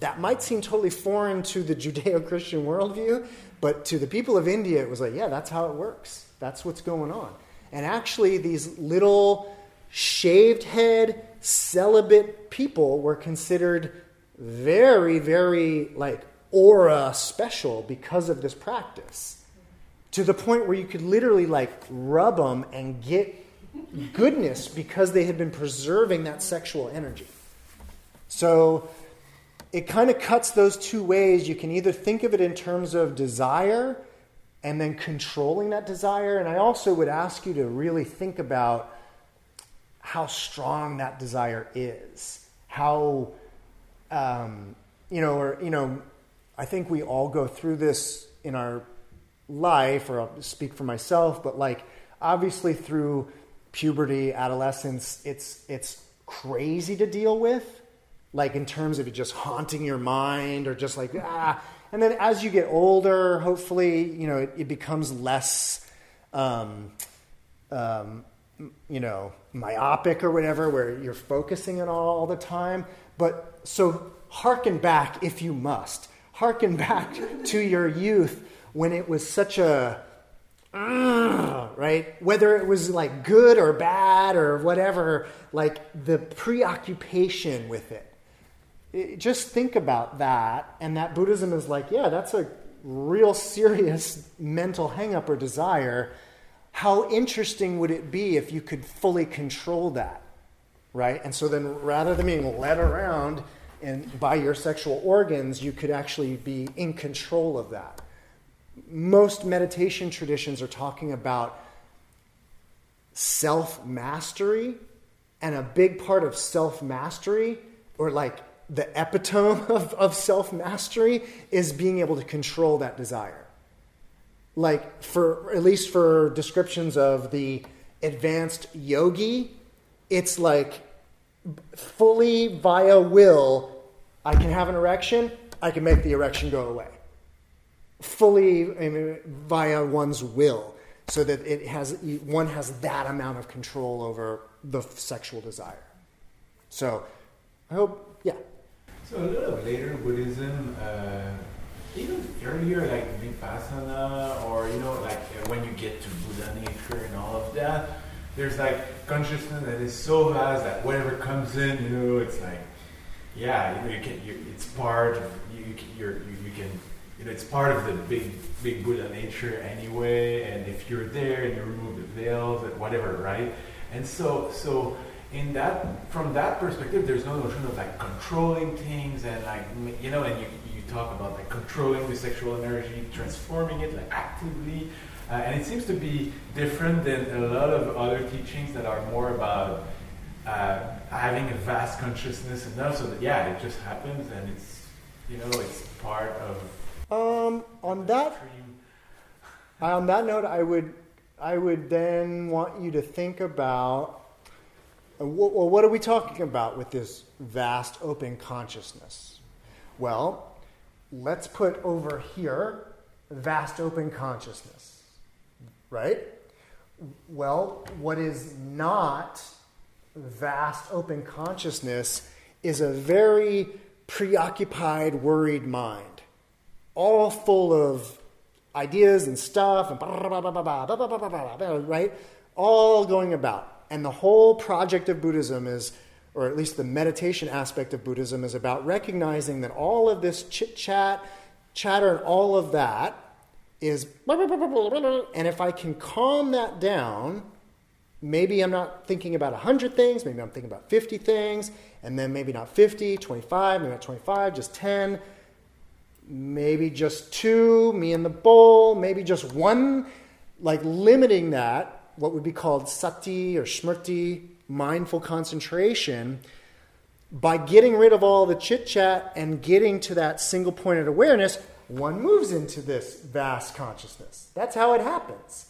that might seem totally foreign to the [LAUGHS] Judeo Christian worldview, but to the people of India, it was like, yeah, that's how it works. That's what's going on. And actually, these little shaved head, celibate people were considered very, very like aura special because of this practice to the point where you could literally like rub them and get goodness because they had been preserving that sexual energy. So it kind of cuts those two ways. You can either think of it in terms of desire and then controlling that desire. And I also would ask you to really think about how strong that desire is. How, um, you know, or, you know, I think we all go through this in our life, or I'll speak for myself, but like obviously through puberty, adolescence, it's it's crazy to deal with, like in terms of it just haunting your mind or just like ah. And then as you get older, hopefully, you know, it, it becomes less um, um, you know, myopic or whatever, where you're focusing it all, all the time. But so hearken back if you must. Hearken back [LAUGHS] to your youth when it was such a, right? Whether it was like good or bad or whatever, like the preoccupation with it. It- just think about that. And that Buddhism is like, yeah, that's a real serious mental hangup or desire. How interesting would it be if you could fully control that? right? And so then rather than being led around and by your sexual organs, you could actually be in control of that. Most meditation traditions are talking about self mastery, and a big part of self mastery, or like the epitome [LAUGHS] of, of self mastery, is being able to control that desire like for at least for descriptions of the advanced yogi it's like fully via will i can have an erection i can make the erection go away. Fully via one's will so that it has one has that amount of control over the sexual desire. So i hope yeah. So a little later Buddhism, uh, even earlier like Vipassana, or you know, like when you get to Buddha nature and all of that, there's like consciousness that is so vast that whatever comes in, you know, it's like, yeah, you, know, you can, you, it's part of you. you can, you, you can, you know, it's part of the big, big Buddha nature anyway. And if you're there and you remove the veils and whatever, right? And so, so in that from that perspective there's no notion of like controlling things and like you know and you, you talk about like controlling the sexual energy transforming it like actively uh, and it seems to be different than a lot of other teachings that are more about uh, having a vast consciousness enough so that yeah it just happens and it's you know it's part of um on that On that note, I would, I would then want you to think about uh, well, what are we talking about with this vast open consciousness? Well, let's put over here vast open consciousness, right? Well, what is not vast open consciousness is a very preoccupied, worried mind, all full of ideas and stuff and blah, [LAUGHS] blah, blah, blah, blah, blah, blah, blah, right? All going about. And the whole project of Buddhism is, or at least the meditation aspect of Buddhism, is about recognizing that all of this chit chat, chatter, and all of that is, and if I can calm that down, maybe I'm not thinking about 100 things, maybe I'm thinking about 50 things, and then maybe not 50, 25, maybe not 25, just 10 maybe just two, me and the bowl, maybe just one, like limiting that, what would be called sati or smrti, mindful concentration, by getting rid of all the chit chat and getting to that single pointed awareness, one moves into this vast consciousness. That's how it happens.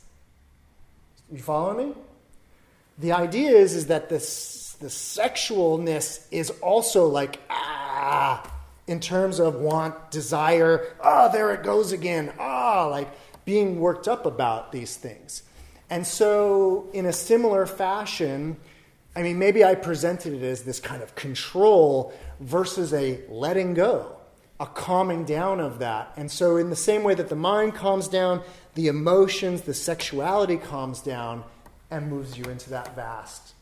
You follow me? The idea is, is that this, the sexualness is also like, ah, in terms of want, desire, ah, there it goes again, ah, like being worked up about these things. And so, in a similar fashion, I mean, maybe I presented it as this kind of control versus a letting go, a calming down of that. And so, in the same way that the mind calms down, the emotions, the sexuality calms down and moves you into that vast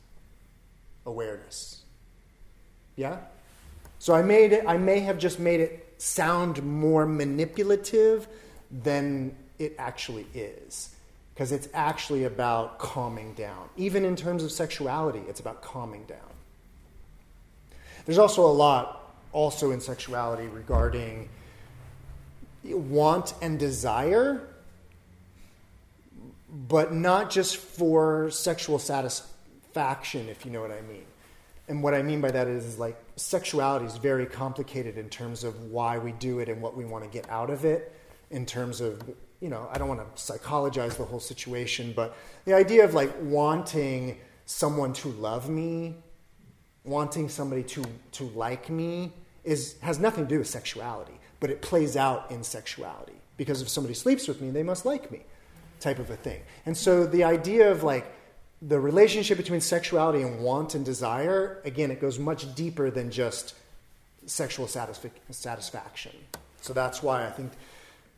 awareness. Yeah? So I made it I may have just made it sound more manipulative than it actually is. Because it's actually about calming down. Even in terms of sexuality, it's about calming down. There's also a lot also in sexuality regarding want and desire, but not just for sexual satisfaction, if you know what I mean. And what I mean by that is, is like sexuality is very complicated in terms of why we do it and what we want to get out of it. In terms of, you know, I don't want to psychologize the whole situation, but the idea of like wanting someone to love me, wanting somebody to to like me, is has nothing to do with sexuality, but it plays out in sexuality because if somebody sleeps with me, they must like me, type of a thing. And so the idea of like the relationship between sexuality and want and desire, again, it goes much deeper than just sexual satisfaction. So that's why I think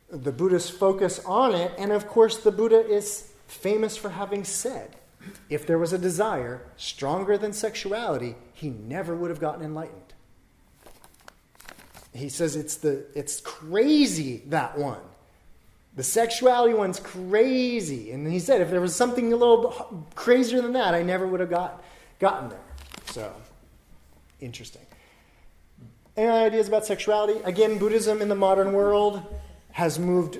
the Buddhists focus on it. And of course, the Buddha is famous for having said, if there was a desire stronger than sexuality, he never would have gotten enlightened. He says it's the it's crazy that one. The sexuality one's crazy. And he said if there was something a little crazier than that, I never would have got gotten there. So interesting. Any ideas about sexuality? Again, Buddhism in the modern world has moved,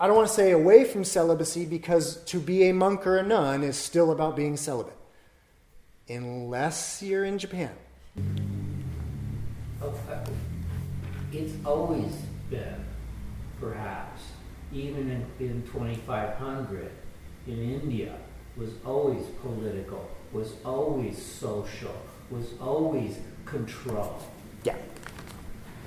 I don't want to say away from celibacy because to be a monk or a nun is still about being celibate. Unless you're in Japan. Oh, uh, It's always been, perhaps, even in, in 2500, in India, was always political, was always social, was always control. Yeah.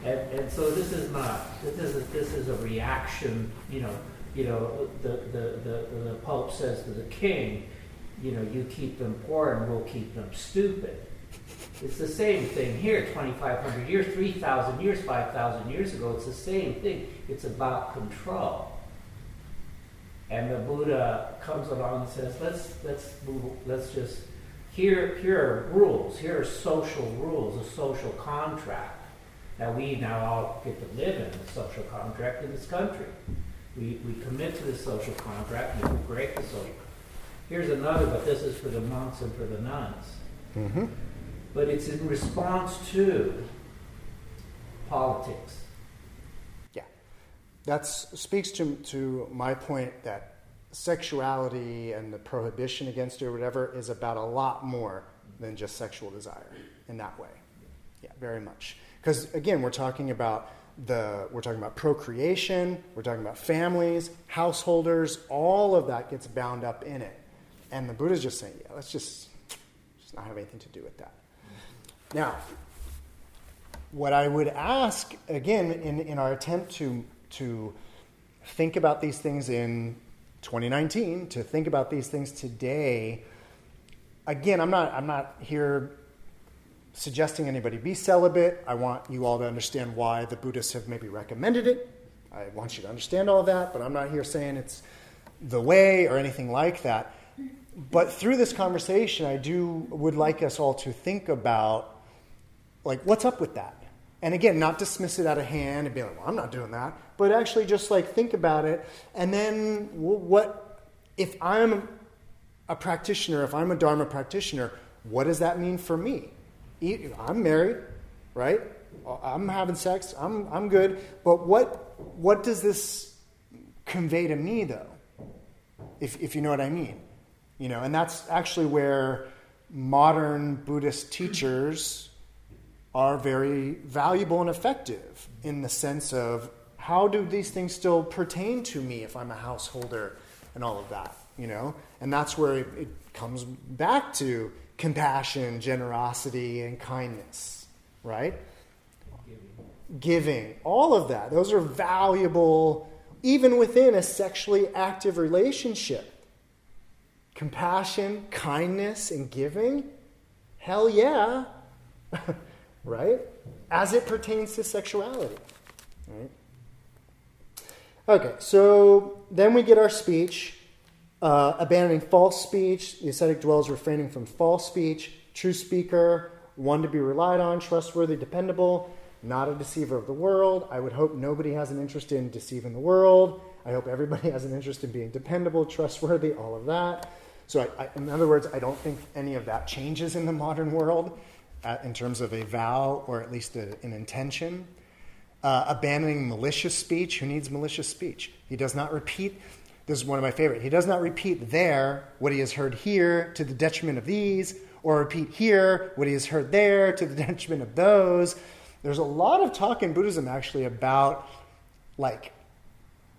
And, and so this is not, this is, a, this is a reaction, you know, you know, the, the, the, the Pope says to the king, you know, you keep them poor and we'll keep them stupid. It's the same thing here, 2,500 years, 3,000 years, 5,000 years ago. It's the same thing. It's about control. And the Buddha comes along and says, let's, let's, move, let's just, here, here are rules. Here are social rules, a social contract. that we now all get to live in a social contract in this country. We, we commit to the social contract and we break the social Here's another, but this is for the monks and for the nuns. Mm-hmm. But it's in response to politics. Yeah. That speaks to, to my point that sexuality and the prohibition against it or whatever is about a lot more than just sexual desire in that way. Yeah, very much. Because again, we're talking about the we're talking about procreation, we're talking about families, householders, all of that gets bound up in it. And the Buddha's just saying, yeah, let's just, just not have anything to do with that. Now, what I would ask, again, in, in our attempt to, to think about these things in 2019, to think about these things today, again, I'm not, I'm not here suggesting anybody be celibate. I want you all to understand why the Buddhists have maybe recommended it. I want you to understand all of that, but I'm not here saying it's the way or anything like that but through this conversation, I do would like us all to think about like what's up with that. And again, not dismiss it out of hand and be like, "Well, I'm not doing that," but actually just like think about it. And then what if I'm a practitioner, if I'm a dharma practitioner, what does that mean for me? I'm married, right? Uh, I'm having sex. I'm I'm good. But what what does this convey to me though? If if you know what I mean. You know, and that's actually where modern Buddhist teachers are very valuable and effective in the sense of how do these things still pertain to me if I'm a householder and all of that, you know? And that's where it, it comes back to compassion, generosity, and kindness, right? Giving. Giving, all of that. Those are valuable even within a sexually active relationship compassion, kindness, and giving? Hell yeah. [LAUGHS] right? As it pertains to sexuality. Right? Okay, so then we get our speech. Uh, abandoning false speech, the ascetic dwells refraining from false speech, true speaker, one to be relied on, trustworthy, dependable, not a deceiver of the world. I would hope nobody has an interest in deceiving the world. I hope everybody [LAUGHS] has an interest in being dependable, trustworthy, all of that. So, I, I, in other words, I don't think any of that changes in the modern world uh, in terms of a vow or at least a, an intention. Uh, abandoning malicious speech. Who needs malicious speech? He does not repeat. This is one of my favorite. He does not repeat there what he has heard here to the detriment of these, or repeat here what he has heard there to the [LAUGHS] detriment of those. There's a lot of talk in Buddhism actually about like,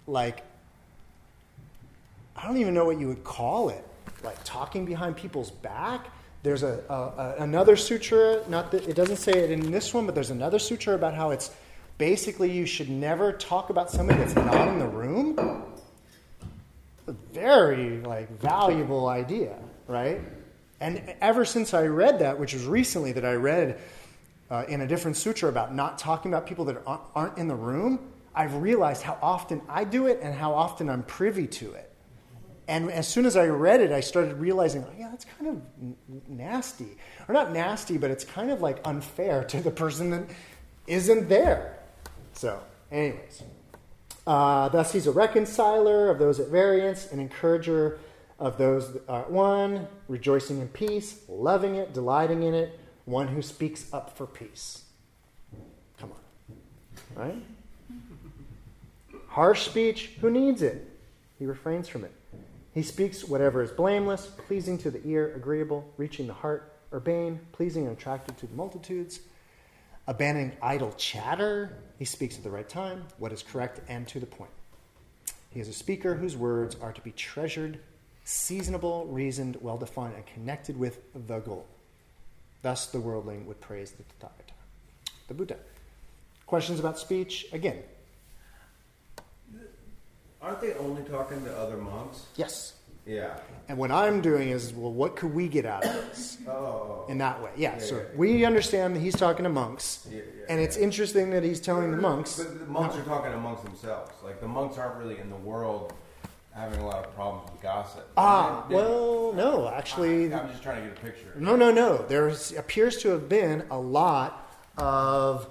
like, I don't even know what you would call it like talking behind people's back. There's a, a, another sutra, not that it doesn't say it in this one, but there's another sutra about how it's basically you should never talk about somebody that's not in the room. A very like valuable idea, right? And ever since I read that, which was recently that I read uh, in a different sutra about not talking about people that aren't in the room, I've realized how often I do it and how often I'm privy to it. And as soon as I read it, I started realizing, oh, yeah, that's kind of nasty. Or not nasty, but it's kind of like unfair to the person that isn't there. So, anyways. Uh, thus, he's a reconciler of those at variance, an encourager of those that are one, rejoicing in peace, loving it, delighting in it, one who speaks up for peace. Come on. Right? Harsh speech, who needs it? He refrains from it. He speaks whatever is blameless, pleasing to the ear, agreeable, reaching the heart, urbane, pleasing and attractive to the multitudes. Abandoning idle chatter, he speaks at the right time, what is correct and to the point. He is a speaker whose words are to be treasured, seasonable, reasoned, well defined, and connected with the goal. Thus, the worldling would praise the Tathagata, the Buddha. Questions about speech? Again, Aren't they only talking to other monks? yes. Yeah. And what I'm doing is, well, what could we get out of this [COUGHS] Oh. in that way? Yeah, Yeah, so yeah. we understand that he's talking to monks, Yeah, yeah, and it's interesting that he's telling the monks. But the monks are talking amongst themselves. Like the monks aren't really in the world having a lot of problems with gossip. Ah, They- they- well, no, actually, I'm just trying to get a picture. no, no, no. There appears to have been a lot of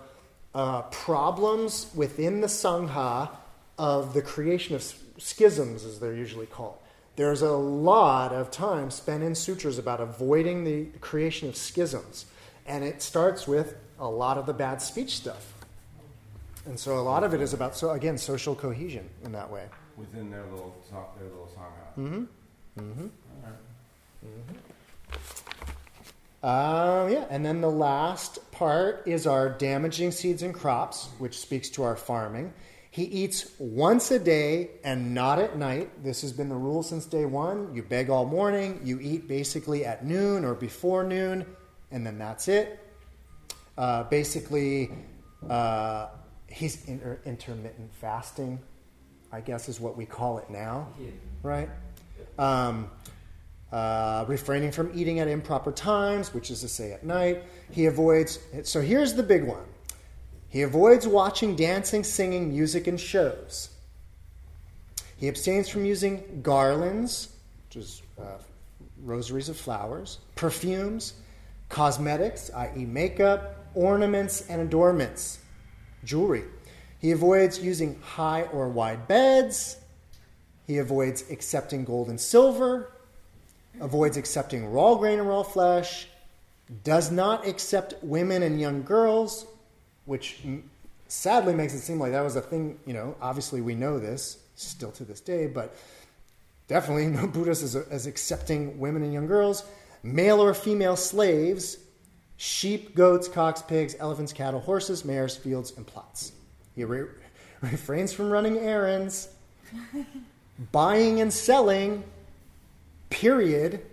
uh, problems within the Sangha of the creation of schisms, as they're usually called. There's a lot of time spent in sutras about avoiding the creation of schisms. And it starts with a lot of the bad speech stuff. And so a lot of it is about, so again, social cohesion in that way. Within their little song, their little sangha. Mm-hmm. Um, yeah, and then the last part is our damaging seeds and crops, which speaks to our farming. He eats once a day and not at night. This has been the rule since day one. You beg all morning, you eat basically at noon or before noon, and then that's it. Uh, basically, uh, he's inter- intermittent fasting, I guess is what we call it now, right? Um, uh, refraining from eating at improper times, which is to say at night. He avoids, so here's the big one he avoids watching dancing, singing, music, and shows. He abstains from using garlands, which is uh, rosaries of flowers, perfumes, cosmetics, i.e., makeup, ornaments, and adornments, jewelry. He avoids using high or wide beds. He avoids accepting gold and silver, avoids accepting raw grain and raw flesh, does not accept women and young girls, which sadly makes it seem like that was a thing, you know, obviously we know this still to this day, but definitely [LAUGHS] no Buddhist is, as accepting women and young girls, male or female slaves, sheep, goats, cocks, pigs, elephants, cattle, horses, mares, fields, and plots. He re- [LAUGHS] refrains from running errands, [LAUGHS] buying and selling, period,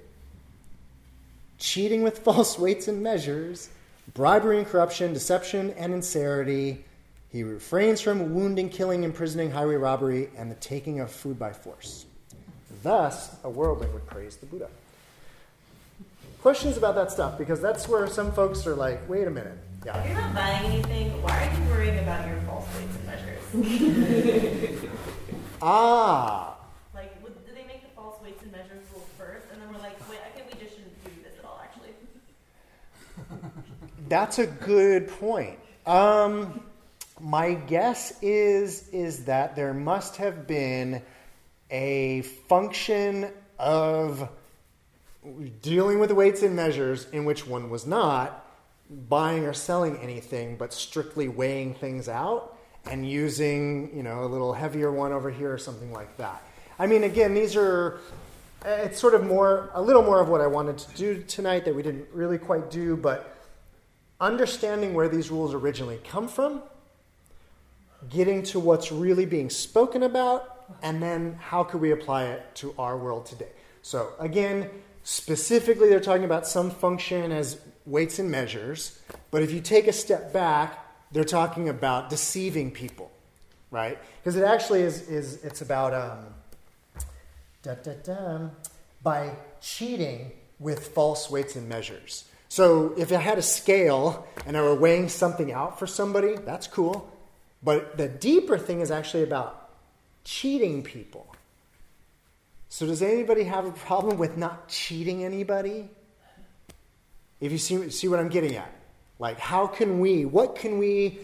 cheating with false weights and measures, bribery and corruption, deception and insincerity. He refrains from wounding, killing, imprisoning, highway robbery, and the taking of food by force. Thus, a worldling would praise the Buddha. Questions about that stuff? Because that's where some folks are like, wait a minute. If you're not buying anything, why are you worrying about your false weights and measures? [LAUGHS] Ah, like, would, did they make the false weights and measures rule first, and then we're like, wait, I think we just shouldn't do this at all, actually. That's a good point. Um, my guess is is that there must have been a function of dealing with the weights and measures in which one was not buying or selling anything, but strictly weighing things out and using, you know, a little heavier one over here or something like that. I mean, again, these are it's sort of more a little more of what I wanted to do tonight that we didn't really quite do, but understanding where these rules originally come from, getting to what's really being spoken about, and then how could we apply it to our world today. So, again, specifically, they're talking about some function as weights and measures, but if you take a step back, they're talking about deceiving people, right? Because it actually is, is it's about. Um, Da, da, da. by cheating with false weights and measures. So if I had a scale and I were weighing something out for somebody, that's cool. But the deeper thing is actually about cheating people. So does anybody have a problem with not cheating anybody? If you see, see what I'm getting at. Like, how can we, what can we,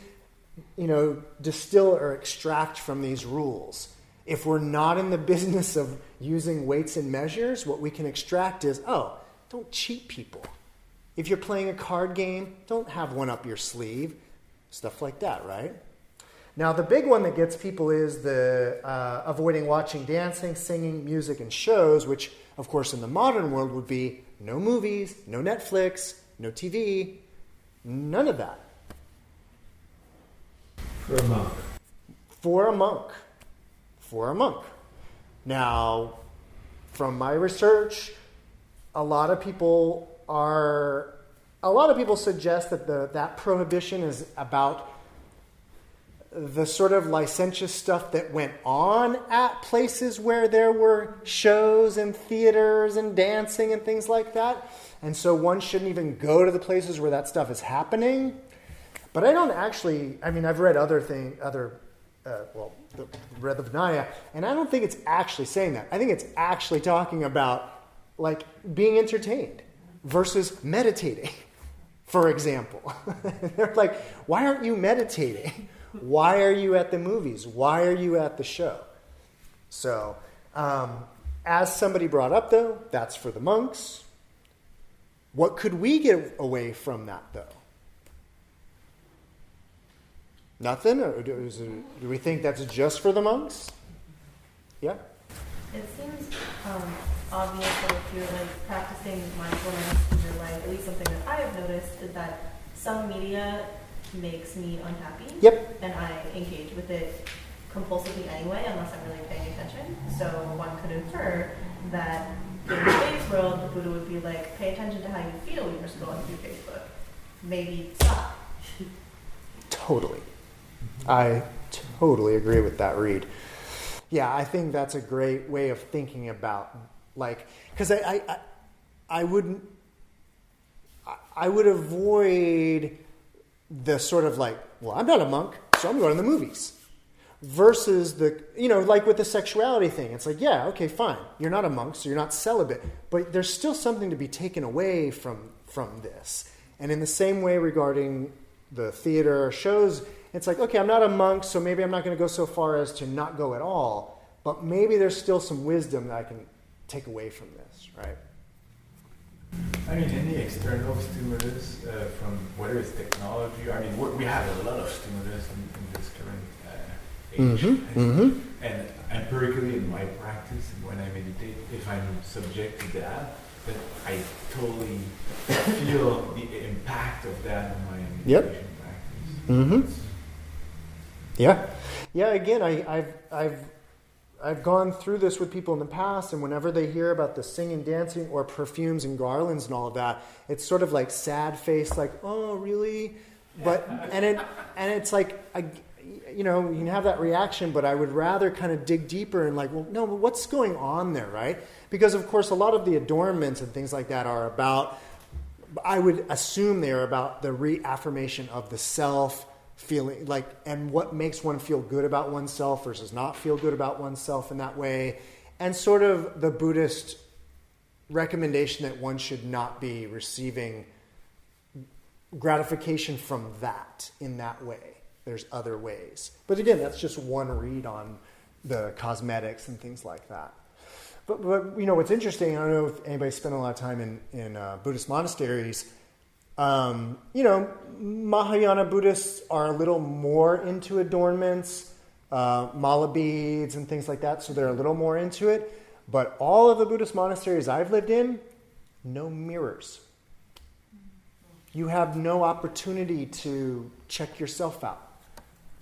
you know, distill or extract from these rules? If we're not in the business of using weights and measures, what we can extract is, oh, don't cheat people. If you're playing a card game, don't have one up your sleeve. Stuff like that, right? Now, the big one that gets people is the uh, avoiding watching dancing, singing, music, and shows, which, of course, in the modern world would be no movies, no Netflix, no TV, none of that. For a monk. For a monk. For a monk. Now, from my research, a lot of people are a lot of people suggest that the, that prohibition is about the sort of licentious stuff that went on at places where there were shows and theaters and dancing and things like that. And so one shouldn't even go to the places where that stuff is happening. But I don't actually, I mean, I've read other thing, other, uh, well, the, Vinaya, and I don't think it's actually saying that. I think it's actually talking about like being entertained versus meditating, [LAUGHS] for example. [LAUGHS] They're like, why aren't you meditating? [LAUGHS] Why are you at the movies? Why are you at the show? So, um, as somebody brought up, though, that's for the monks. What could we get away from that, though? Nothing? Or do, it, do we think that's just for the monks? Yeah? It seems um, obvious that if you're like practicing mindfulness in your life, at least something that I have noticed is that some media makes me unhappy. Yep. And I engage with it compulsively anyway, unless I'm really paying attention. So one could infer that in today's world, the Buddha would be like, pay attention to how you feel when you're scrolling through Facebook. Maybe stop. Totally. I totally agree with that read. Yeah, I think that's a great way of thinking about like because I, I, I wouldn't I would avoid the sort of like, well, I'm not a monk, so I'm going to the movies. Versus the, you know, like with the sexuality thing, it's like, yeah, okay, fine. You're not a monk, so you're not celibate, but there's still something to be taken away from from this. And in the same way regarding the theater shows, it's like, okay, I'm not a monk, so maybe I'm not going to go so far as to not go at all, but maybe there's still some wisdom that I can take away from this, right? I mean, any external stimulus uh, from whether it's technology, I mean, we we have a lot of stimulus in, in this current uh, age. Mhm, mhm. And empirically in my practice, when I meditate, if I'm subject to that, then I totally feel the impact of that on my Yep. meditation practice. Mhm. Yeah, yeah. Again, I, I've I've I've gone through this with people in the past, and whenever they hear about the singing, dancing, or perfumes and garlands and all of that, it's sort of like sad face, like, oh, really? But and it and it's like, I, you know, you can have that reaction, but I would rather kind of dig deeper and like, well, no, but what's going on there, right? Because of course, a lot of the adornments and things like that are about. I would assume they are about the reaffirmation of the self feeling like and what makes one feel good about oneself versus not feel good about oneself in that way and sort of the buddhist recommendation that one should not be receiving gratification from that in that way. There's other ways. But again that's just one read on the cosmetics and things like that. But, but you know what's interesting i don't know if anybody spent a lot of time in, in uh, buddhist monasteries um, you know, Mahayana Buddhists are a little more into adornments, uh, mala beads, and things like that, so they're a little more into it. But all of the Buddhist monasteries I've lived in, no mirrors. You have no opportunity to check yourself out.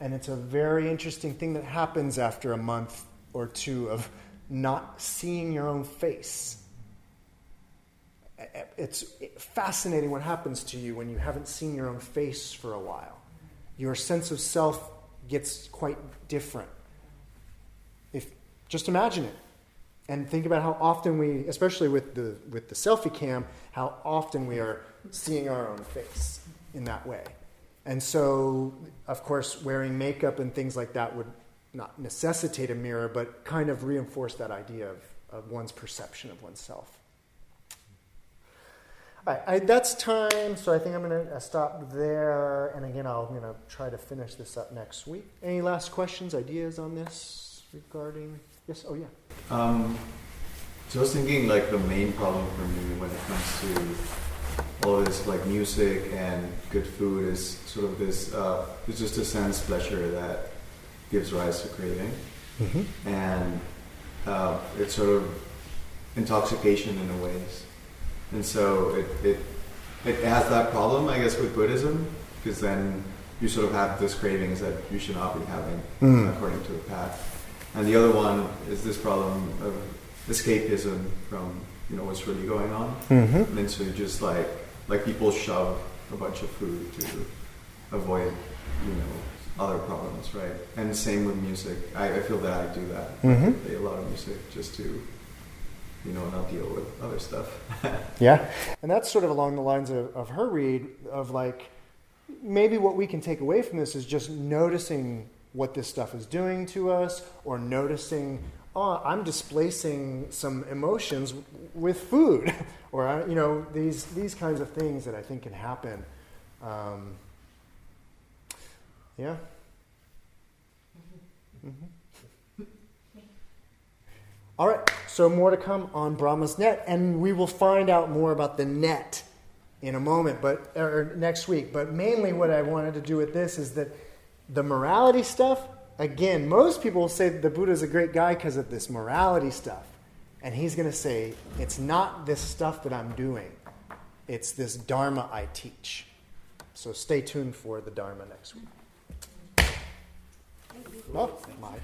And it's a very interesting thing that happens after a month or two of not seeing your own face it's fascinating what happens to you when you haven't seen your own face for a while. Your sense of self gets quite different. If just imagine it. and think about how often we, especially with the with the selfie cam, how often we are seeing our own face in that way. And so, of course, wearing makeup and things like that would not necessitate a mirror, but kind of reinforce that idea of, of one's perception of oneself. All right, I, that's time, so I think I'm going to stop there. And again, I'm going to try to finish this up next week. Any last questions, ideas on this regarding? Yes, oh yeah. Um, so I was thinking like the main problem for me when it comes to all this like music and good food is sort of this, uh, it's just a sense pleasure that gives rise to craving. Mm-hmm. And uh, it's sort of intoxication in a ways. And so it, it, it has that problem, I guess, with Buddhism, because then you sort of have those cravings that you should not be having Mm. according to the path. And the other one is this problem of escapism from you know what's really going on. Mm-hmm. And so you just like like people shove a bunch of food to avoid you know other problems, right? And same with music. I, I feel that I do that. Mhm. I play a lot of music just to you know not deal with other stuff. [LAUGHS] Yeah, and that's sort of along the lines of, of her read of like maybe what we can take away from this is just noticing what this stuff is doing to us, or noticing, oh, I'm displacing some emotions w- with food, [LAUGHS] or you know these these kinds of things that I think can happen. Um, yeah. Mhm. All right, so more to come on Brahma's net, and we will find out more about the net in a moment, but or next week. But mainly, what I wanted to do with this is that the morality stuff. Again, most people will say the Buddha is a great guy because of this morality stuff, and he's going to say it's not this stuff that I'm doing; it's this dharma I teach. So stay tuned for the dharma next week. My.